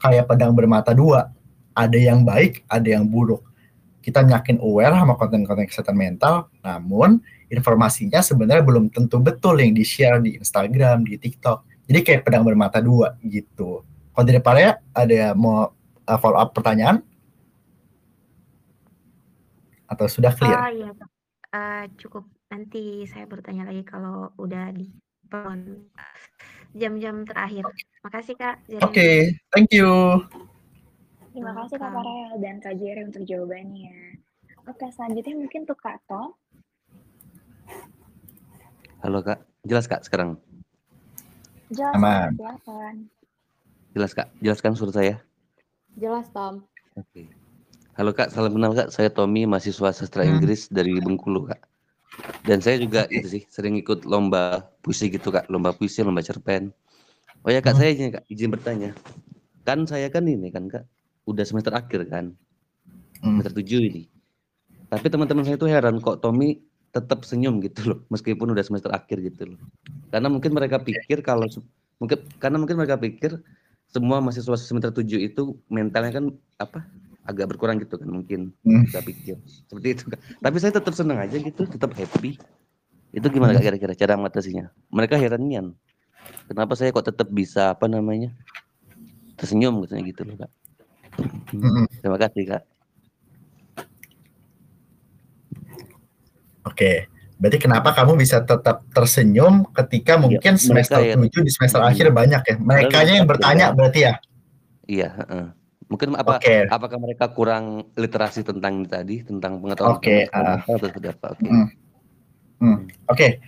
kayak pedang bermata dua. Ada yang baik, ada yang buruk. Kita nyakin aware sama konten-konten kesehatan mental, namun informasinya sebenarnya belum tentu betul yang di-share di Instagram, di TikTok. Jadi kayak pedang bermata dua gitu. Kalau dari Parea, ada mau uh, follow up pertanyaan? Atau sudah clear? Oh iya, uh, cukup. Nanti saya bertanya lagi kalau udah di jam-jam terakhir. Makasih Kak. Oke, okay, thank you. Terima kasih Kak Farel dan Kak Jerry untuk jawabannya. Oke, selanjutnya mungkin untuk Kak Tom. Halo Kak, jelas Kak sekarang? Jelas, Aman. silakan. Jelas Kak, jelaskan surat saya. Jelas Tom. Oke. Halo Kak, salam kenal Kak. Saya Tommy, mahasiswa sastra hmm. Inggris dari Bengkulu Kak. Dan saya juga itu sih sering ikut lomba puisi gitu kak, lomba puisi, lomba cerpen. Oh ya kak, hmm. saya izin kak, izin bertanya. Kan saya kan ini kan kak, udah semester akhir kan, hmm. semester tujuh ini. Tapi teman-teman saya itu heran kok Tommy tetap senyum gitu loh, meskipun udah semester akhir gitu loh. Karena mungkin mereka pikir kalau mungkin karena mungkin mereka pikir semua mahasiswa semester tujuh itu mentalnya kan apa agak berkurang gitu kan mungkin hmm. saya pikir seperti itu kan. Tapi saya tetap senang aja gitu, tetap happy. Itu gimana kak kira-kira cara mengatasinya? Mereka herannya kenapa saya kok tetap bisa apa namanya tersenyum katanya gitu loh kak. Hmm. Terima kasih kak. Oke. Berarti kenapa kamu bisa tetap tersenyum ketika mungkin mereka semester ya. 7 di semester Hmm. akhir banyak ya? Merekanya yang Mereka bertanya beda. berarti ya? Iya, heeh. Mungkin apa Oke. apakah mereka kurang literasi tentang ini tadi, tentang pengetahuan Oke, ah. atau seperti apa? Oke. Hmm. Hmm. Oke.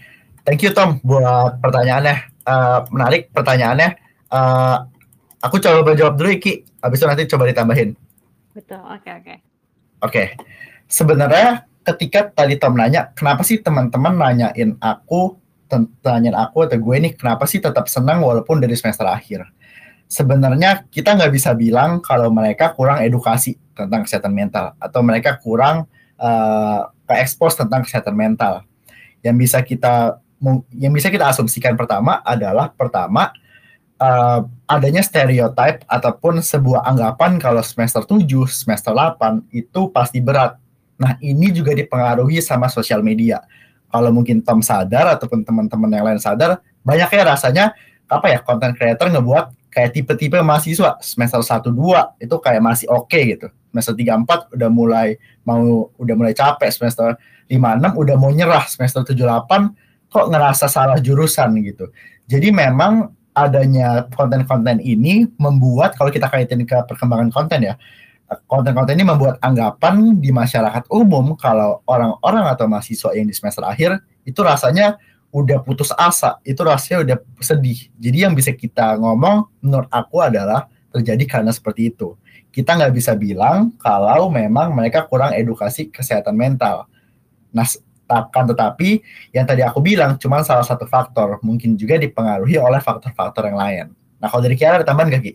Thank you Tom buat pertanyaannya. Eh, menarik pertanyaannya. Eh, aku coba jawab dulu Iki. Habis itu nanti coba ditambahin. Betul. Oke, oke. Oke. Sebenarnya ketika tadi Tom nanya, kenapa sih teman-teman nanyain aku, tanyain aku atau gue nih, kenapa sih tetap senang walaupun dari semester akhir? Sebenarnya kita nggak bisa bilang kalau mereka kurang edukasi tentang kesehatan mental atau mereka kurang eh, ke expose tentang kesehatan mental. Yang bisa kita yang bisa kita asumsikan pertama adalah pertama eh, adanya stereotype ataupun sebuah anggapan kalau semester 7, semester 8 itu pasti berat. Nah, ini juga dipengaruhi sama sosial media. Kalau mungkin Tom sadar ataupun teman-teman yang lain sadar, banyaknya rasanya apa ya konten creator ngebuat kayak tipe-tipe mahasiswa semester 1 2 itu kayak masih oke gitu. Semester 3 4 udah mulai mau udah mulai capek, semester 5 6 udah mau nyerah, semester 7 8 kok ngerasa salah jurusan gitu. Jadi memang adanya konten-konten ini membuat kalau kita kaitin ke perkembangan konten ya, konten-konten ini membuat anggapan di masyarakat umum kalau orang-orang atau mahasiswa yang di semester akhir itu rasanya udah putus asa, itu rasanya udah sedih. Jadi yang bisa kita ngomong menurut aku adalah terjadi karena seperti itu. Kita nggak bisa bilang kalau memang mereka kurang edukasi kesehatan mental. Nah, akan tetapi yang tadi aku bilang cuma salah satu faktor, mungkin juga dipengaruhi oleh faktor-faktor yang lain. Nah, kalau dari Kiara ada tambahan nggak Ki?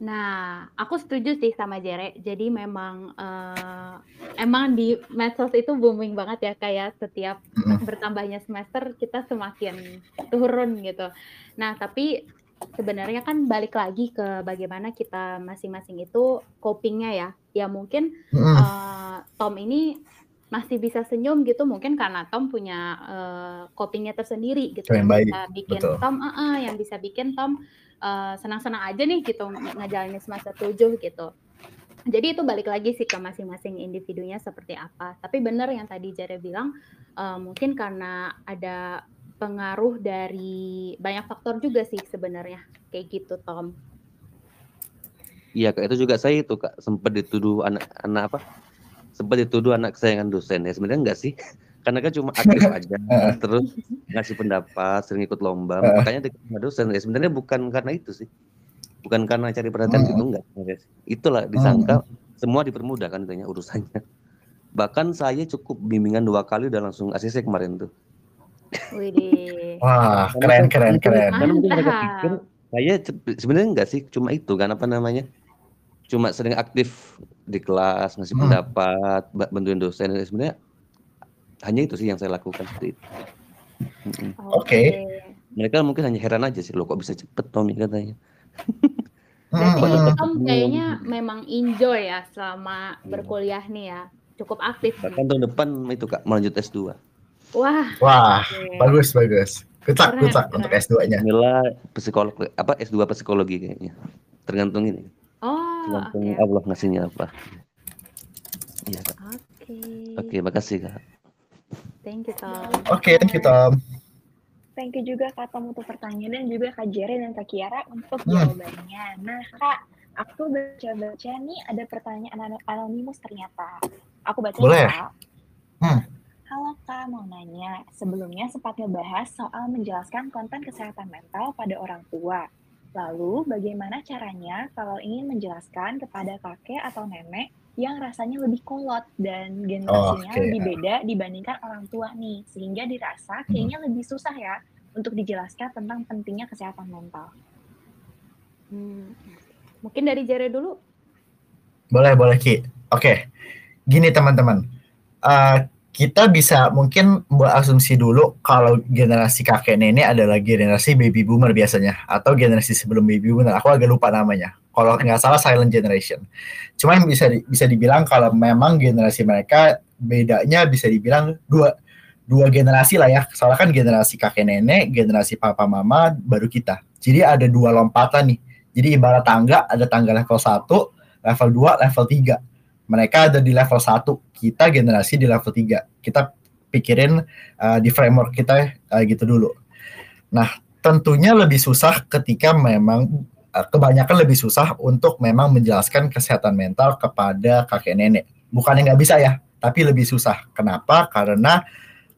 Nah, aku setuju sih sama Jere. Jadi memang eh, emang di medsos itu booming banget ya kayak setiap bertambahnya semester kita semakin turun gitu. Nah, tapi sebenarnya kan balik lagi ke bagaimana kita masing-masing itu copingnya ya. Ya mungkin eh, Tom ini masih bisa senyum gitu mungkin karena Tom punya eh, copingnya tersendiri gitu Yang yang baik, bisa bikin betul. Tom eh, eh, yang bisa bikin Tom eh, senang-senang aja nih gitu nge- ngejalanin semester 7 gitu. Jadi itu balik lagi sih ke masing-masing individunya seperti apa. Tapi benar yang tadi Jere bilang eh, mungkin karena ada pengaruh dari banyak faktor juga sih sebenarnya kayak gitu Tom. Iya itu juga saya itu kak sempat dituduh anak anak apa sempat dituduh anak kesayangan dosen ya sebenarnya enggak sih [laughs] karena kan cuma [laughs] aktif aja terus ngasih pendapat sering ikut lomba makanya dekat sama dosen ya sebenarnya bukan karena itu sih bukan karena cari perhatian Hmm. itu enggak sebenarnya sih. itulah disangka semua dipermudah kan katanya urusannya bahkan saya cukup bimbingan dua kali udah langsung ACC kemarin tuh Widih. Wah, keren, keren, keren. Karena mungkin mereka pikir saya sebenarnya enggak sih, cuma itu kan apa namanya? Cuma sering aktif di kelas, ngasih Hmm. pendapat, ba- bantuin dosen. Sebenarnya hanya itu sih yang saya lakukan seperti itu. Oke. Mereka mungkin hanya heran aja sih, lo kok bisa cepet Tommy katanya. Berarti Mm-mm. Tom kayaknya memang enjoy ya selama berkuliah nih ya. Cukup aktif. Bahkan tahun depan itu kak mau lanjut S2. Wah, Wah, oke. bagus, bagus. Keren, luck keren. untuk S2-nya. Nilai psikolog apa S2 psikologi kayaknya. Tergantung ini, Oh, tergantung oke. Allah ngasihnya apa. Iya kak. Oke. Oke, makasih kak. Thank you, Tom. Oke, thank you Tom. Thank you juga Kak Tom untuk pertanyaan dan juga Kak Jere dan Kak Kiara untuk Hmm. jawabannya. Nah Kak, aku baca-baca nih ada pertanyaan ano- anonimus ternyata. Aku baca Boleh. ya Kak. Hmm. Halo Kak, mau nanya. Sebelumnya sempat ngebahas soal menjelaskan konten kesehatan mental pada orang tua. Lalu, bagaimana caranya kalau ingin menjelaskan kepada kakek atau nenek yang rasanya lebih kolot dan generasinya Oke. lebih beda dibandingkan orang tua nih, sehingga dirasa kayaknya lebih susah ya untuk dijelaskan tentang pentingnya kesehatan mental. Hmm. Mungkin dari Jere dulu. Boleh, boleh Ki. Oke, gini teman-teman. Eh, kita bisa mungkin buat asumsi dulu kalau generasi kakek nenek adalah generasi baby boomer biasanya atau generasi sebelum baby boomer. Aku agak lupa namanya. Kalau nggak salah silent generation. Cuman bisa di- bisa dibilang kalau memang generasi mereka bedanya bisa dibilang dua dua generasi lah ya. Soalnya kan generasi kakek nenek, generasi papa mama, baru kita. Jadi ada dua lompatan nih. Jadi ibarat tangga, ada tangga level 1, level 2, level 3. Mereka ada di level 1, kita generasi di level 3. Kita pikirin uh, di framework kita uh, gitu dulu. Nah, tentunya lebih susah ketika memang kebanyakan lebih susah untuk memang menjelaskan kesehatan mental kepada kakek nenek. Bukannya nggak bisa ya, tapi lebih susah. Kenapa? Karena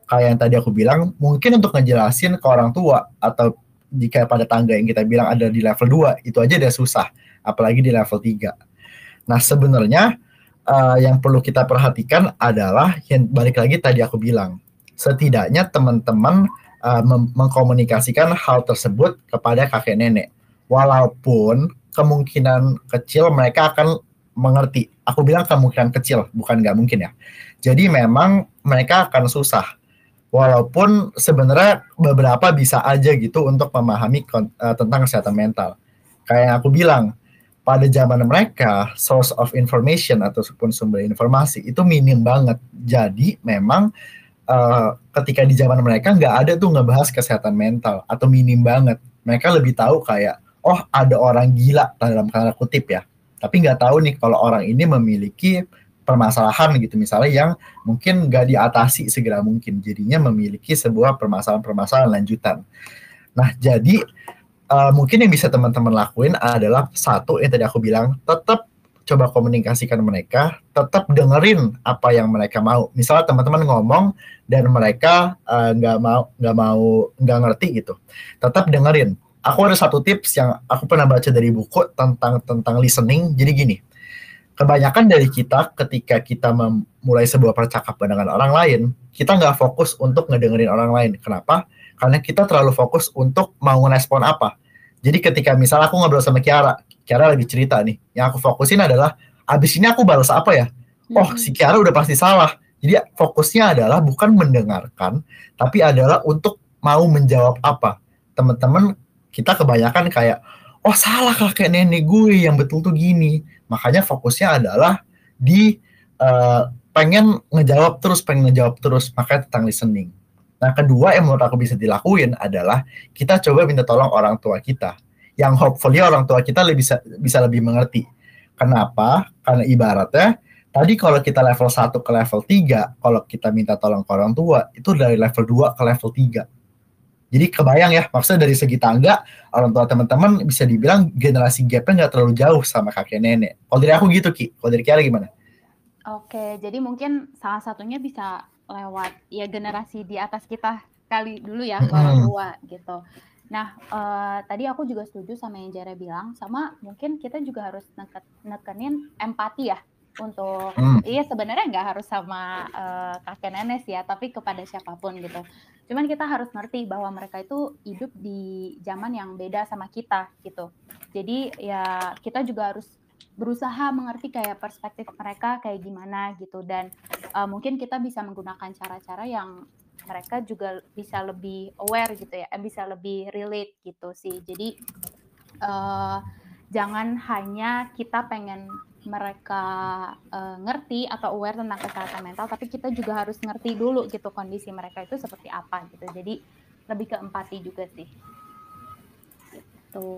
kayak yang tadi aku bilang, mungkin untuk ngejelasin ke orang tua atau jika pada tangga yang kita bilang ada di level 2, itu aja udah susah, apalagi di level 3. Nah, sebenarnya uh, yang perlu kita perhatikan adalah yang balik lagi tadi aku bilang, setidaknya teman-teman uh, mengkomunikasikan hal tersebut kepada kakek nenek. Walaupun kemungkinan kecil mereka akan mengerti. Aku bilang kemungkinan kecil, bukan nggak mungkin ya. Jadi memang mereka akan susah. Walaupun sebenarnya beberapa bisa aja gitu untuk memahami uh, tentang kesehatan mental. Kayak yang aku bilang, pada zaman mereka source of information ataupun sumber informasi itu minim banget. Jadi memang uh, ketika di zaman mereka nggak ada tuh ngebahas kesehatan mental atau minim banget. Mereka lebih tahu kayak oh ada orang gila dalam tanda kutip ya. Tapi nggak tahu nih kalau orang ini memiliki permasalahan gitu misalnya yang mungkin nggak diatasi segera mungkin jadinya memiliki sebuah permasalahan-permasalahan lanjutan. Nah jadi uh, mungkin yang bisa teman-teman lakuin adalah satu yang tadi aku bilang tetap coba komunikasikan mereka, tetap dengerin apa yang mereka mau. Misalnya teman-teman ngomong dan mereka eh, nggak uh, mau nggak mau nggak ngerti gitu, tetap dengerin. Aku ada satu tips yang aku pernah baca dari buku tentang tentang listening. Jadi gini, kebanyakan dari kita ketika kita memulai sebuah percakapan dengan orang lain, kita nggak fokus untuk ngedengerin orang lain. Kenapa? Karena kita terlalu fokus untuk mau ngerespon apa jadi ketika misalnya aku ngobrol sama Kiara, Kiara lagi cerita nih, yang aku fokusin adalah abis ini aku balas apa ya? Oh, si Kiara udah pasti salah. Jadi fokusnya adalah bukan mendengarkan, tapi adalah untuk mau menjawab apa. Teman-teman kita kebanyakan kayak, oh salah kakek nenek gue yang betul tuh gini. Makanya fokusnya adalah di uh, pengen ngejawab terus, pengen ngejawab terus. Makanya tentang listening. Nah, kedua yang menurut aku bisa dilakuin adalah kita coba minta tolong orang tua kita. Yang hopefully orang tua kita lebih bisa, bisa lebih mengerti. Kenapa? Karena ibaratnya tadi kalau kita level 1 ke level 3, kalau kita minta tolong ke orang tua, itu dari level 2 ke level 3. Jadi kebayang ya, maksudnya dari segi tangga, orang tua teman-teman bisa dibilang generasi gapnya nggak terlalu jauh sama kakek nenek. Kalau dari aku gitu, Ki. Kalau dari Kiara gimana? Oke, jadi mungkin salah satunya bisa lewat ya generasi di atas kita kali dulu ya orang tua gitu. Nah, uh, tadi aku juga setuju sama yang Jara bilang, sama mungkin kita juga harus neket, nekenin empati ya untuk hmm. iya sebenarnya nggak harus sama uh, kakek nenek sih ya, tapi kepada siapa pun gitu. Cuman kita harus ngerti bahwa mereka itu hidup di zaman yang beda sama kita gitu. Jadi ya kita juga harus berusaha mengerti kayak perspektif mereka kayak gimana gitu dan uh, mungkin kita bisa menggunakan cara-cara yang mereka juga bisa lebih aware gitu ya, eh, bisa lebih relate gitu sih. Jadi uh, jangan hanya kita pengen mereka uh, ngerti atau aware tentang kesehatan mental, tapi kita juga harus ngerti dulu gitu kondisi mereka itu seperti apa gitu. Jadi lebih ke empati juga sih. Gitu.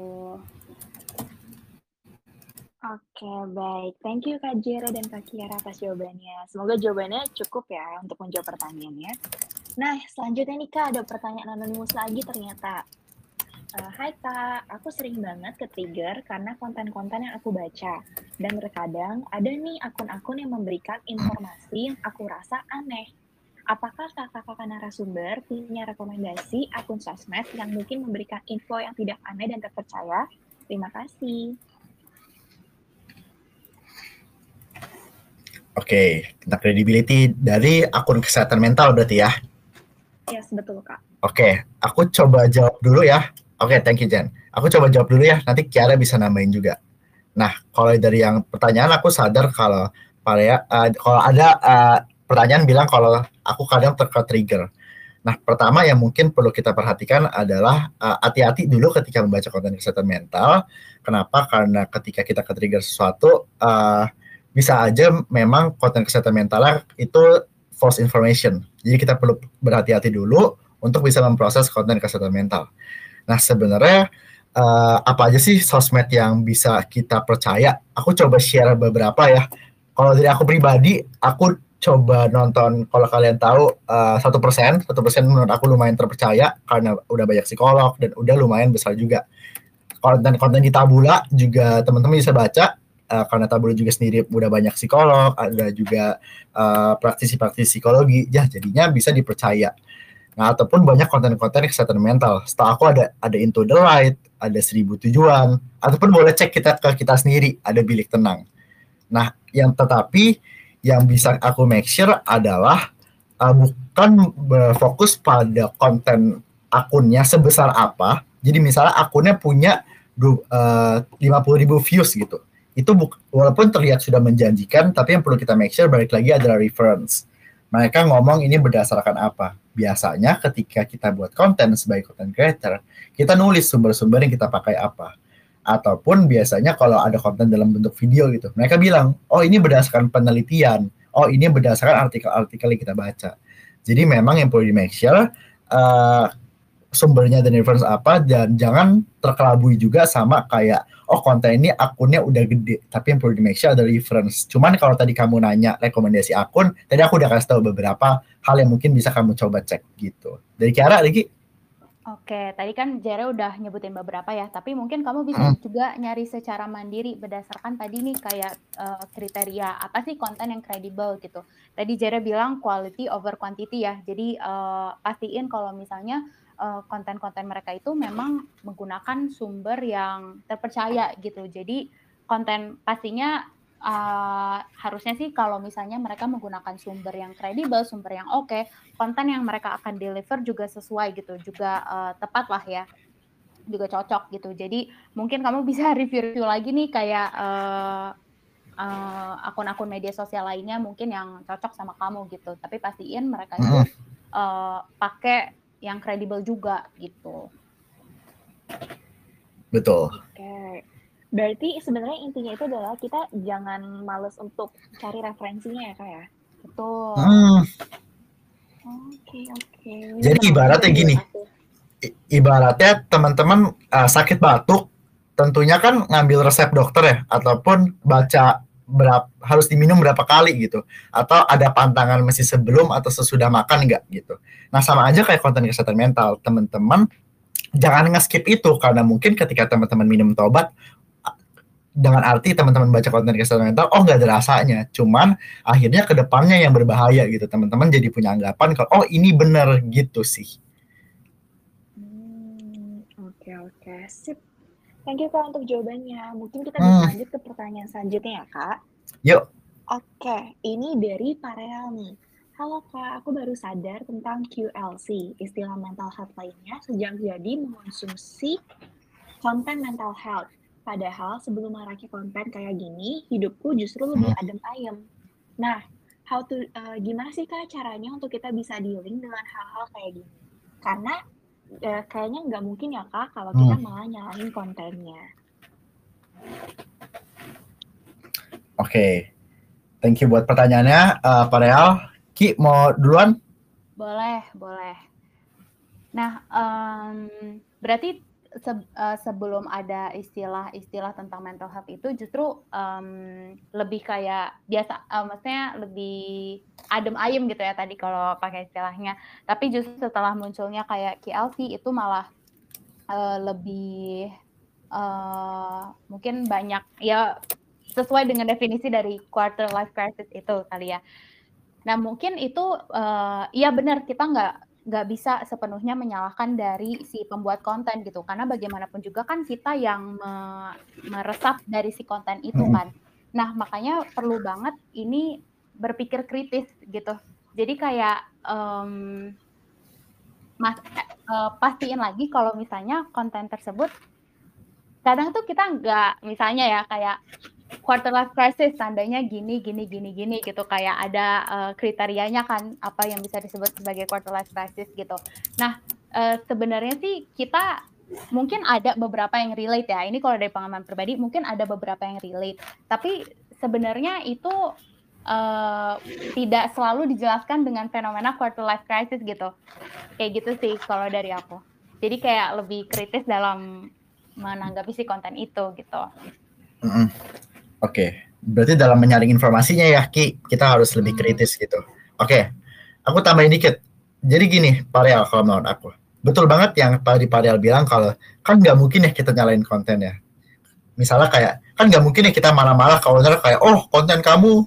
Oke, baik. Thank you Kak Jera dan Kak Kiara atas jawabannya. Semoga jawabannya cukup ya untuk menjawab pertanyaannya. Nah, selanjutnya nih Kak, ada pertanyaan anonimus lagi ternyata. Uh, Hai Kak, aku sering banget ke-trigger karena konten-konten yang aku baca. Dan terkadang ada nih akun-akun yang memberikan informasi yang aku rasa aneh. Apakah kakak-kakak narasumber punya rekomendasi akun sosmed yang mungkin memberikan info yang tidak aneh dan terpercaya? Terima kasih. Oke, okay, tentang credibility dari akun kesehatan mental berarti ya? Yes, betul Kak. Oke, okay, aku coba jawab dulu ya. Oke, okay, thank you Jen. Aku coba jawab dulu ya, nanti Kiara bisa nambahin juga. Nah, kalau dari yang pertanyaan aku sadar kalau ya, uh, kalau ada uh, pertanyaan bilang kalau aku kadang tertrigger. Nah, pertama yang mungkin perlu kita perhatikan adalah hati hati-hati dulu ketika membaca konten kesehatan mental. Kenapa? Karena ketika kita ke-trigger sesuatu, uh, bisa aja memang konten kesehatan mentalnya itu false information. Jadi kita perlu berhati-hati dulu untuk bisa memproses konten kesehatan mental. Nah sebenarnya uh, apa aja sih sosmed yang bisa kita percaya? Aku coba share beberapa ya. Kalau dari aku pribadi, aku coba nonton kalau kalian tahu eh, satu persen satu persen menurut aku lumayan terpercaya karena udah banyak psikolog dan udah lumayan besar juga konten-konten di tabula juga teman-teman bisa baca uh, karena tabula juga sendiri udah banyak psikolog ada juga uh, praktisi-praktisi psikologi ya jadinya bisa dipercaya nah ataupun banyak konten-konten kesehatan mental. Setahu aku ada ada into the light ada seribu tujuan ataupun boleh cek kita ke kita sendiri ada bilik tenang. Nah yang tetapi yang bisa aku make sure adalah uh, bukan berfokus pada konten akunnya sebesar apa. Jadi misalnya akunnya punya uh, 50 ribu views gitu. Itu walaupun terlihat sudah menjanjikan tapi yang perlu kita make sure balik lagi adalah reference. Mereka ngomong ini berdasarkan apa biasanya ketika kita buat konten sebagai content creator, kita nulis sumber-sumber yang kita pakai apa. Ataupun biasanya kalau ada konten dalam bentuk video gitu, mereka bilang, oh ini berdasarkan penelitian, oh ini berdasarkan artikel-artikel yang kita baca. Jadi memang yang perlu di make sure uh, sumbernya dan reference apa dan jangan terkelabui juga sama kayak oh konten ini akunnya udah gede tapi yang perlu di make sure ada reference cuman kalau tadi kamu nanya rekomendasi akun tadi aku udah kasih tahu beberapa hal yang mungkin bisa kamu coba cek gitu dari Kiara lagi Oke, tadi kan Jere udah nyebutin beberapa ya, tapi mungkin kamu bisa hmm. juga nyari secara mandiri berdasarkan tadi nih kayak uh, kriteria apa sih konten yang kredibel gitu. Tadi Jere bilang quality over quantity ya, jadi uh, pastiin kalau misalnya konten-konten mereka itu memang menggunakan sumber yang terpercaya gitu. Jadi konten pastinya uh, harusnya sih kalau misalnya mereka menggunakan sumber yang kredibel, sumber yang oke, okay, konten yang mereka akan deliver juga sesuai gitu, juga uh, tepat lah ya, juga cocok gitu. Jadi mungkin kamu [laughs] bisa review-review lagi nih kayak uh, uh, akun-akun media sosial lainnya mungkin yang cocok sama kamu gitu. Tapi pastiin mereka itu uh, pakai yang kredibel juga gitu. Betul. Oke. Okay. Berarti sebenarnya intinya itu adalah kita jangan males untuk cari referensinya ya kak ya. Betul. Hmm. Oke oke. Jadi ibaratnya gini. ibaratnya teman-teman uh, sakit batuk, tentunya kan ngambil resep dokter ya, ataupun baca berapa harus diminum berapa kali gitu. Atau ada pantangan mesti sebelum atau sesudah makan enggak gitu. Nah sama aja kayak konten kesehatan mental. Teman-teman jangan nge-skip itu. Karena mungkin ketika teman-teman minum tobat dengan arti teman-teman baca konten kesehatan mental oh nggak ada rasanya. Cuman akhirnya ke depannya yang berbahaya gitu. Teman-teman jadi punya anggapan kalau oh ini benar gitu sih. Hmm, oke oke. Sip Thank you Kak untuk jawabannya. Mungkin kita bisa hmm. lanjut ke pertanyaan selanjutnya ya Kak. Yuk. Oke, ini dari Pareal nih. Halo Kak, aku baru sadar tentang QLC, istilah mental health lainnya sejak jadi mengonsumsi konten mental health. Padahal sebelum meraki konten kayak gini, hidupku justru lebih hmm. adem ayem. Nah, how to uh, gimana sih Kak caranya untuk kita bisa dealing dengan hal-hal kayak gini? Karena ya kayaknya nggak mungkin ya Kak kalau kita hmm. malah nyalahin kontennya. Oke, okay. thank you buat pertanyaannya, uh, Pak Real. Ki mau duluan? Boleh, boleh. Nah, um, berarti se uh, sebelum ada istilah-istilah tentang mental health itu justru um, lebih kayak biasa, uh, maksudnya lebih adem ayem gitu ya tadi kalau pakai istilahnya. Tapi justru setelah munculnya kayak KLC itu malah uh, lebih uh, mungkin banyak ya sesuai dengan definisi dari quarter life crisis itu kali ya. Nah mungkin itu uh, ya benar kita nggak nggak bisa sepenuhnya menyalahkan dari si pembuat konten gitu. Karena bagaimanapun juga kan kita yang me meresap dari si konten itu kan. Nah makanya perlu banget ini berpikir kritis gitu. Jadi kayak um, mas uh, pastiin lagi kalau misalnya konten tersebut kadang tuh kita nggak misalnya ya kayak quarter life crisis tandanya gini gini gini gini gitu kayak ada uh, kriterianya kan apa yang bisa disebut sebagai quarter life crisis gitu. Nah uh, sebenarnya sih kita mungkin ada beberapa yang relate ya. Ini kalau dari pengalaman pribadi mungkin ada beberapa yang relate. Tapi sebenarnya itu uh, tidak selalu dijelaskan dengan fenomena quarter life crisis gitu. Kayak gitu sih kalau dari aku. Jadi kayak lebih kritis dalam menanggapi si konten itu gitu. Mm -hmm. Oke, berarti dalam menyaring informasinya ya Ki, kita harus lebih Hmm. kritis gitu. Oke, aku tambahin dikit. Jadi gini, Parial kalau menurut aku. Betul banget yang tadi Parial bilang kalau kan nggak mungkin ya kita nyalain konten ya. Misalnya kayak kan nggak mungkin ya kita marah-marah kalau misalnya kayak oh konten kamu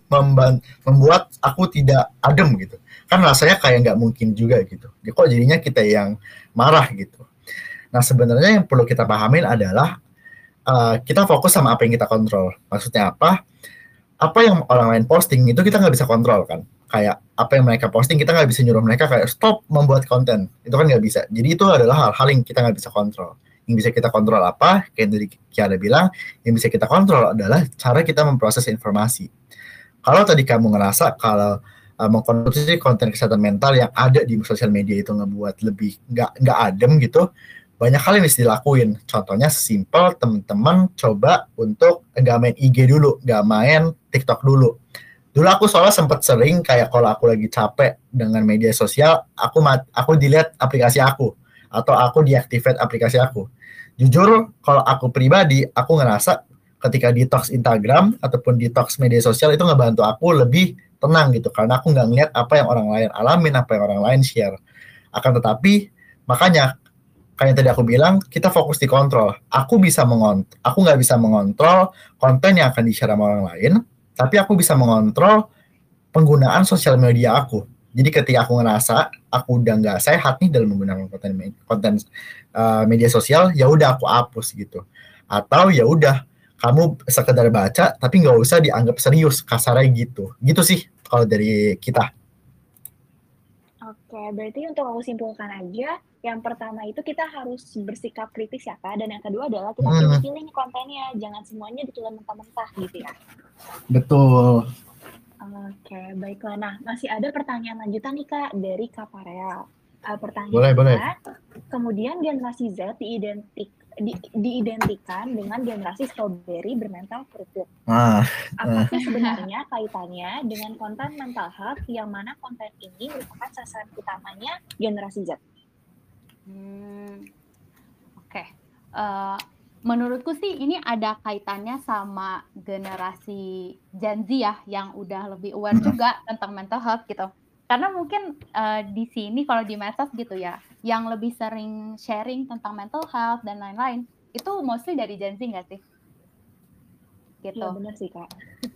membuat aku tidak adem gitu. Kan rasanya kayak nggak mungkin juga gitu. Kok jadinya kita yang marah gitu. Nah sebenarnya yang perlu kita pahamin adalah uh, kita fokus sama apa yang kita kontrol. Maksudnya apa? Apa yang orang lain posting itu kita nggak bisa kontrol kan. Kayak apa yang mereka posting kita nggak bisa nyuruh mereka kayak stop membuat konten. Itu kan nggak bisa. Jadi itu adalah hal-hal yang kita nggak bisa kontrol. Yang bisa kita kontrol apa? Kayak tadi Kiara bilang, yang bisa kita kontrol adalah cara kita memproses informasi. Kalau tadi kamu ngerasa kalau uh, mengkonsumsi konten kesehatan mental yang ada di sosial media itu ngebuat lebih nggak nggak adem gitu, banyak yang bisa dilakuin. Contohnya sesimpel teman-teman coba untuk nggak main IG dulu, nggak main TikTok dulu. Dulu aku soalnya sempat sering kayak kalau aku lagi capek dengan media sosial, aku mat, aku dilihat aplikasi aku atau aku deactivate aplikasi aku. Jujur, kalau aku pribadi, aku ngerasa ketika detox Instagram ataupun detox media sosial itu ngebantu aku lebih tenang gitu karena aku nggak ngeliat apa yang orang lain alamin, apa yang orang lain share. Akan tetapi makanya kayak tadi aku bilang kita fokus di kontrol. Aku bisa mengontrol, aku nggak bisa mengontrol konten yang akan di-share sama orang lain, tapi aku bisa mengontrol penggunaan sosial media aku. Jadi ketika aku ngerasa aku udah nggak sehat nih dalam menggunakan konten konten uh, media sosial, ya udah aku hapus gitu. Atau ya udah kamu sekedar baca tapi nggak usah dianggap serius kasarnya gitu. Gitu sih kalau dari kita. Oke, berarti untuk aku simpulkan aja, yang pertama itu kita harus bersikap kritis ya kak, dan yang kedua adalah kita Hmm. pilih-pilih nih kontennya, jangan semuanya ditelan mentah-mentah gitu ya. Betul. Oke, baiklah. Nah, masih ada pertanyaan lanjutan nih Kak dari Kak Parel. Uh, pertanyaannya, Boleh, boleh. kemudian generasi Z diidentik, di, diidentikan dengan generasi strawberry bermental kerupuk. Apa sih sebenarnya kaitannya dengan konten mental health yang mana konten ini merupakan sasaran utamanya generasi Z? Hmm, Oke, Eh, menurutku sih ini ada kaitannya sama generasi Gen Z ya, yang udah lebih aware juga tentang mental health gitu. Karena mungkin eh, di sini kalau di medsos gitu ya, yang lebih sering sharing tentang mental health dan lain-lain, itu mostly dari Gen Z nggak sih? Gitu. Iya benar sih Kak.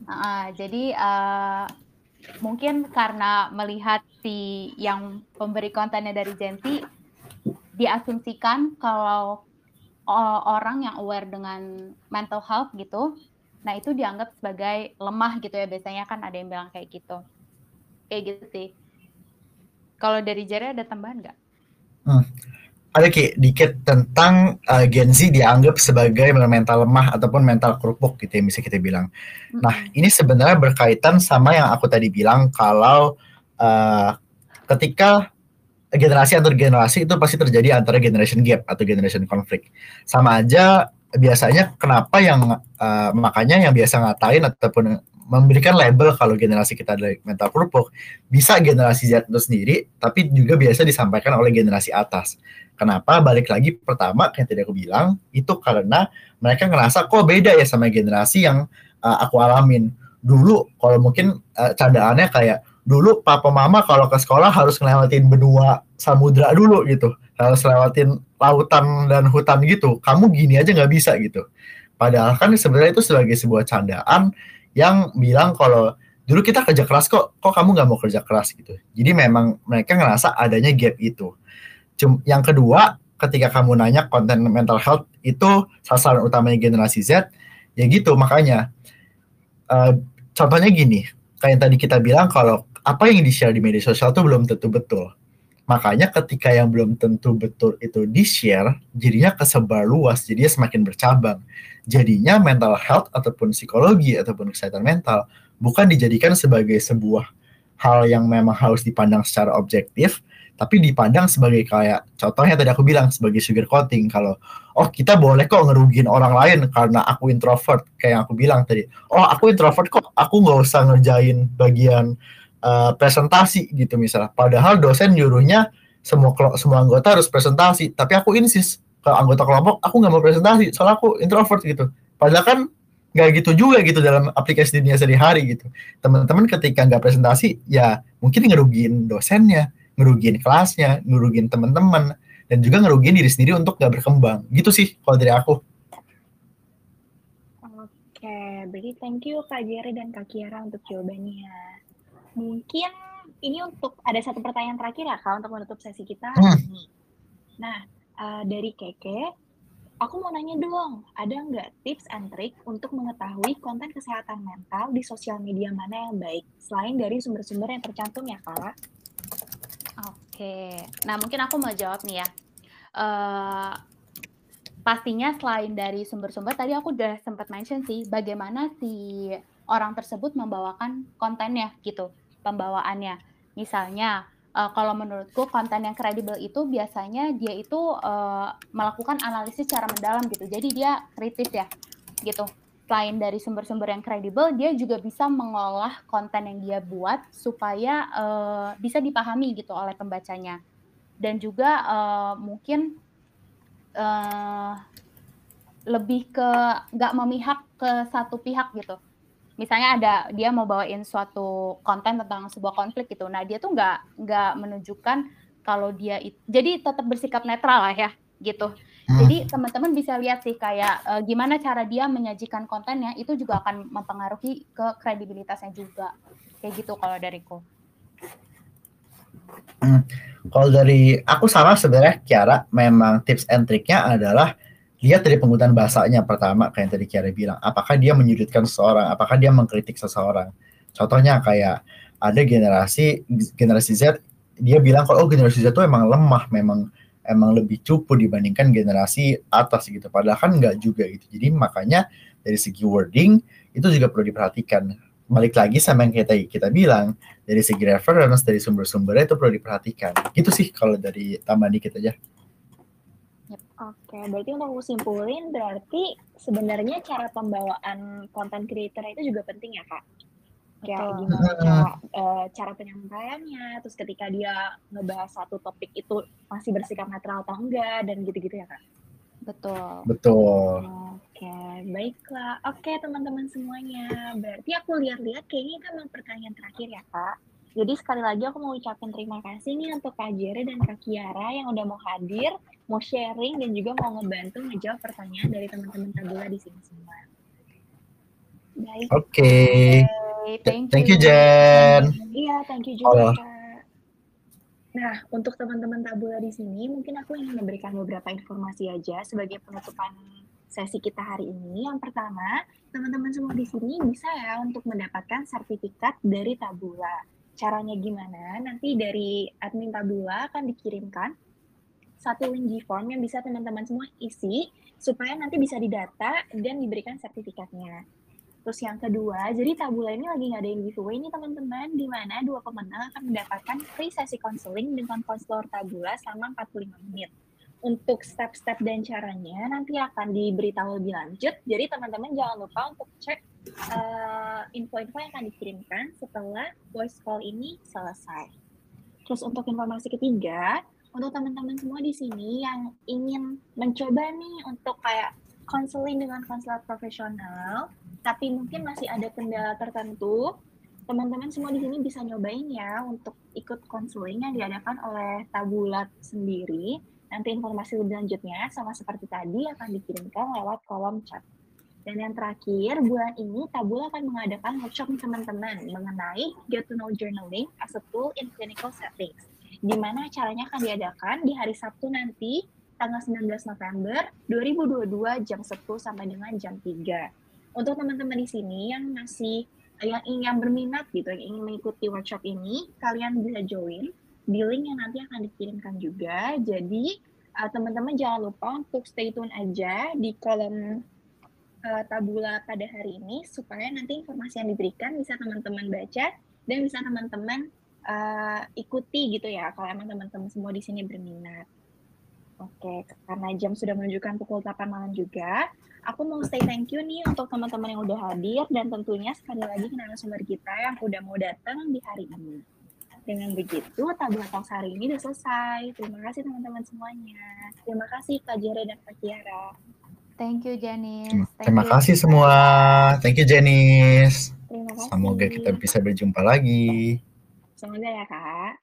Ah, jadi eh, mungkin karena melihat si yang pemberi kontennya dari Gen Z diasumsikan kalau o- orang yang aware dengan mental health gitu, nah itu dianggap sebagai lemah gitu ya biasanya kan ada yang bilang kayak gitu, kayak gitu sih. Kalau dari Jerry ada tambahan nggak? ada Ki, dikit tentang uh, Gen Z dianggap sebagai mental lemah ataupun mental kerupuk gitu yang bisa kita bilang. Nah, ini sebenarnya berkaitan sama yang aku tadi bilang kalau uh, ketika generasi antar generasi itu pasti terjadi antara generation gap atau generation conflict. Sama aja biasanya kenapa yang uh, makanya yang biasa ngatain ataupun memberikan label kalau generasi kita adalah mental kerupuk bisa generasi Z itu sendiri tapi juga biasa disampaikan oleh generasi atas. Kenapa? Balik lagi pertama kayak tadi aku bilang itu karena mereka ngerasa kok beda ya sama generasi yang uh, aku alamin dulu kalau mungkin uh, candaannya kayak dulu papa mama kalau ke sekolah harus ngelewatin benua samudra dulu gitu. Harus lewatin lautan dan hutan gitu. Kamu gini aja nggak bisa gitu. Padahal kan sebenarnya itu sebagai sebuah candaan yang bilang kalau dulu kita kerja keras kok kok kamu nggak mau kerja keras gitu. Jadi memang mereka ngerasa adanya gap itu. Cum, yang kedua ketika kamu nanya konten mental health itu sasaran utamanya generasi Z ya gitu. Makanya uh, contohnya gini kayak yang tadi kita bilang kalau apa yang di share di media sosial itu belum tentu betul. Makanya ketika yang belum tentu betul itu di share jadinya kesebar luas jadinya semakin bercabang. Jadinya mental health ataupun psikologi ataupun kesehatan mental bukan dijadikan sebagai sebuah hal yang memang harus dipandang secara objektif tapi dipandang sebagai kayak contohnya tadi aku bilang sebagai sugar coating. Kalau oh kita boleh kok ngerugiin orang lain karena aku introvert kayak yang aku bilang tadi. Oh aku introvert kok aku nggak usah ngerjain bagian uh, presentasi gitu misalnya padahal dosen nyuruhnya semua semua anggota harus presentasi tapi aku insist ke anggota kelompok aku nggak mau presentasi soalnya aku introvert gitu padahal kan nggak gitu juga gitu dalam aplikasi dunia sehari-hari gitu. Teman-teman ketika nggak presentasi, ya mungkin ngerugiin dosennya, ngerugiin kelasnya, ngerugiin teman-teman, dan juga ngerugiin diri sendiri untuk nggak berkembang. Gitu sih kalau dari aku. Oke, berarti thank you Kak Jerry dan Kak Kiara untuk jawabannya. Mungkin ini untuk ada satu pertanyaan terakhir ya Kak untuk menutup sesi kita hari Hmm. ini. Nah, uh, dari Keke, aku mau nanya dong, ada nggak tips and trick untuk mengetahui konten kesehatan mental di sosial media mana yang baik, selain dari sumber-sumber yang tercantum ya Kak? Oke, nah mungkin aku mau jawab nih ya. Eh, pastinya selain dari sumber-sumber, tadi aku udah sempat mention sih, bagaimana si orang tersebut membawakan kontennya gitu, pembawaannya. Misalnya, eh, kalau menurutku konten yang kredibel itu biasanya dia itu eh, melakukan analisis secara mendalam gitu, jadi dia kritis ya, gitu. Selain dari sumber-sumber yang kredibel, dia juga bisa mengolah konten yang dia buat supaya eh, bisa dipahami gitu oleh pembacanya. Dan juga eh, mungkin eh, lebih ke nggak memihak ke satu pihak gitu. Misalnya ada dia mau bawain suatu konten tentang sebuah konflik gitu. Nah dia tuh nggak nggak menunjukkan kalau dia it- jadi tetap bersikap netral lah ya gitu. Hmm. Jadi teman-teman bisa lihat sih kayak eh, gimana cara dia menyajikan kontennya itu juga akan mempengaruhi ke kredibilitasnya juga. Kayak gitu kalau dariku. Kalau dari aku sama sebenarnya Kiara, memang tips and triknya adalah lihat dari penggunaan bahasanya pertama kayak yang tadi Kiara bilang, apakah dia menyudutkan seseorang, apakah dia mengkritik seseorang. Contohnya kayak ada generasi generasi Z dia bilang kalau oh, generasi Z itu emang lemah, memang emang lebih cupu dibandingkan generasi atas gitu. Padahal kan enggak juga gitu. Jadi makanya dari segi wording itu juga perlu diperhatikan. Balik lagi sama yang kita kita bilang dari segi reference dari sumber-sumbernya itu perlu diperhatikan. Gitu sih kalau dari tambahan dikit aja. Oke, berarti untuk aku simpulin berarti sebenarnya cara pembawaan konten creator itu juga penting ya kak? Kayak Betul. gimana [laughs] cara, eh, cara penyampaiannya, terus ketika dia ngebahas satu topik itu masih bersikap netral atau enggak, dan gitu-gitu ya kak? Betul. Betul. Oke, baiklah. Oke teman-teman semuanya, berarti aku lihat-lihat kayaknya itu emang pertanyaan terakhir ya kak? Jadi sekali lagi aku mau ucapin terima kasih nih untuk Kak Jere dan Kak Kiara yang udah mau hadir, mau sharing, dan juga mau ngebantu ngejawab pertanyaan dari teman-teman Tabula di sini semua. Baik. Oke. Oke, thank, Thank you you. Jen. Iya, thank you juga. Kak. Nah, untuk teman-teman Tabula di sini, mungkin aku ingin memberikan beberapa informasi aja sebagai penutupan sesi kita hari ini. Yang pertama, teman-teman semua di sini bisa ya untuk mendapatkan sertifikat dari Tabula. Caranya gimana? Nanti dari admin Tabula akan dikirimkan satu link G-form yang bisa teman-teman semua isi supaya nanti bisa didata dan diberikan sertifikatnya. Terus yang kedua, jadi Tabula ini lagi ngadain giveaway nih teman-teman, di mana dua pemenang akan mendapatkan free sesi konseling dengan konselor Tabula selama 45 menit. Untuk step-step dan caranya nanti akan diberitahu lebih lanjut, jadi teman-teman jangan lupa untuk cek eh, info-info yang akan dikirimkan setelah voice call ini selesai. Terus untuk informasi ketiga, untuk teman-teman semua di sini yang ingin mencoba nih untuk kayak konseling dengan konselor profesional, tapi mungkin masih ada kendala tertentu, teman-teman semua di sini bisa nyobain ya untuk ikut konseling yang diadakan oleh Tabulat sendiri. Nanti informasi lebih lanjutnya sama seperti tadi akan dikirimkan lewat kolom chat. Dan yang terakhir, bulan ini Tabula akan mengadakan workshop teman-teman mengenai Get to Know Journaling as a Tool in Clinical Settings. Di mana acaranya akan diadakan di hari Sabtu nanti, tanggal 19 November 2022 jam 10 sampai dengan jam 3 untuk teman-teman di sini yang masih yang ingin berminat gitu, yang ingin mengikuti workshop ini, kalian bisa join di link yang nanti akan dikirimkan juga. Jadi uh, teman-teman jangan lupa untuk stay tune aja di kolom uh, tabula pada hari ini supaya nanti informasi yang diberikan bisa teman-teman baca dan bisa teman-teman uh, ikuti gitu ya kalau emang teman-teman semua di sini berminat. Oke, karena jam sudah menunjukkan pukul 8 malam juga, aku mau say thank you nih untuk teman-teman yang udah hadir dan tentunya sekali lagi ke narasumber kita yang udah mau datang di hari ini. Dengan begitu, tabula talks hari ini udah selesai. Terima kasih teman-teman semuanya. Terima kasih Kak Jere dan Kak Kiara. Thank you Janice. Terima, Thank terima you. kasih semua. Thank you Janice. Terima kasih. Semoga kita bisa berjumpa lagi. Semoga ya, Kak.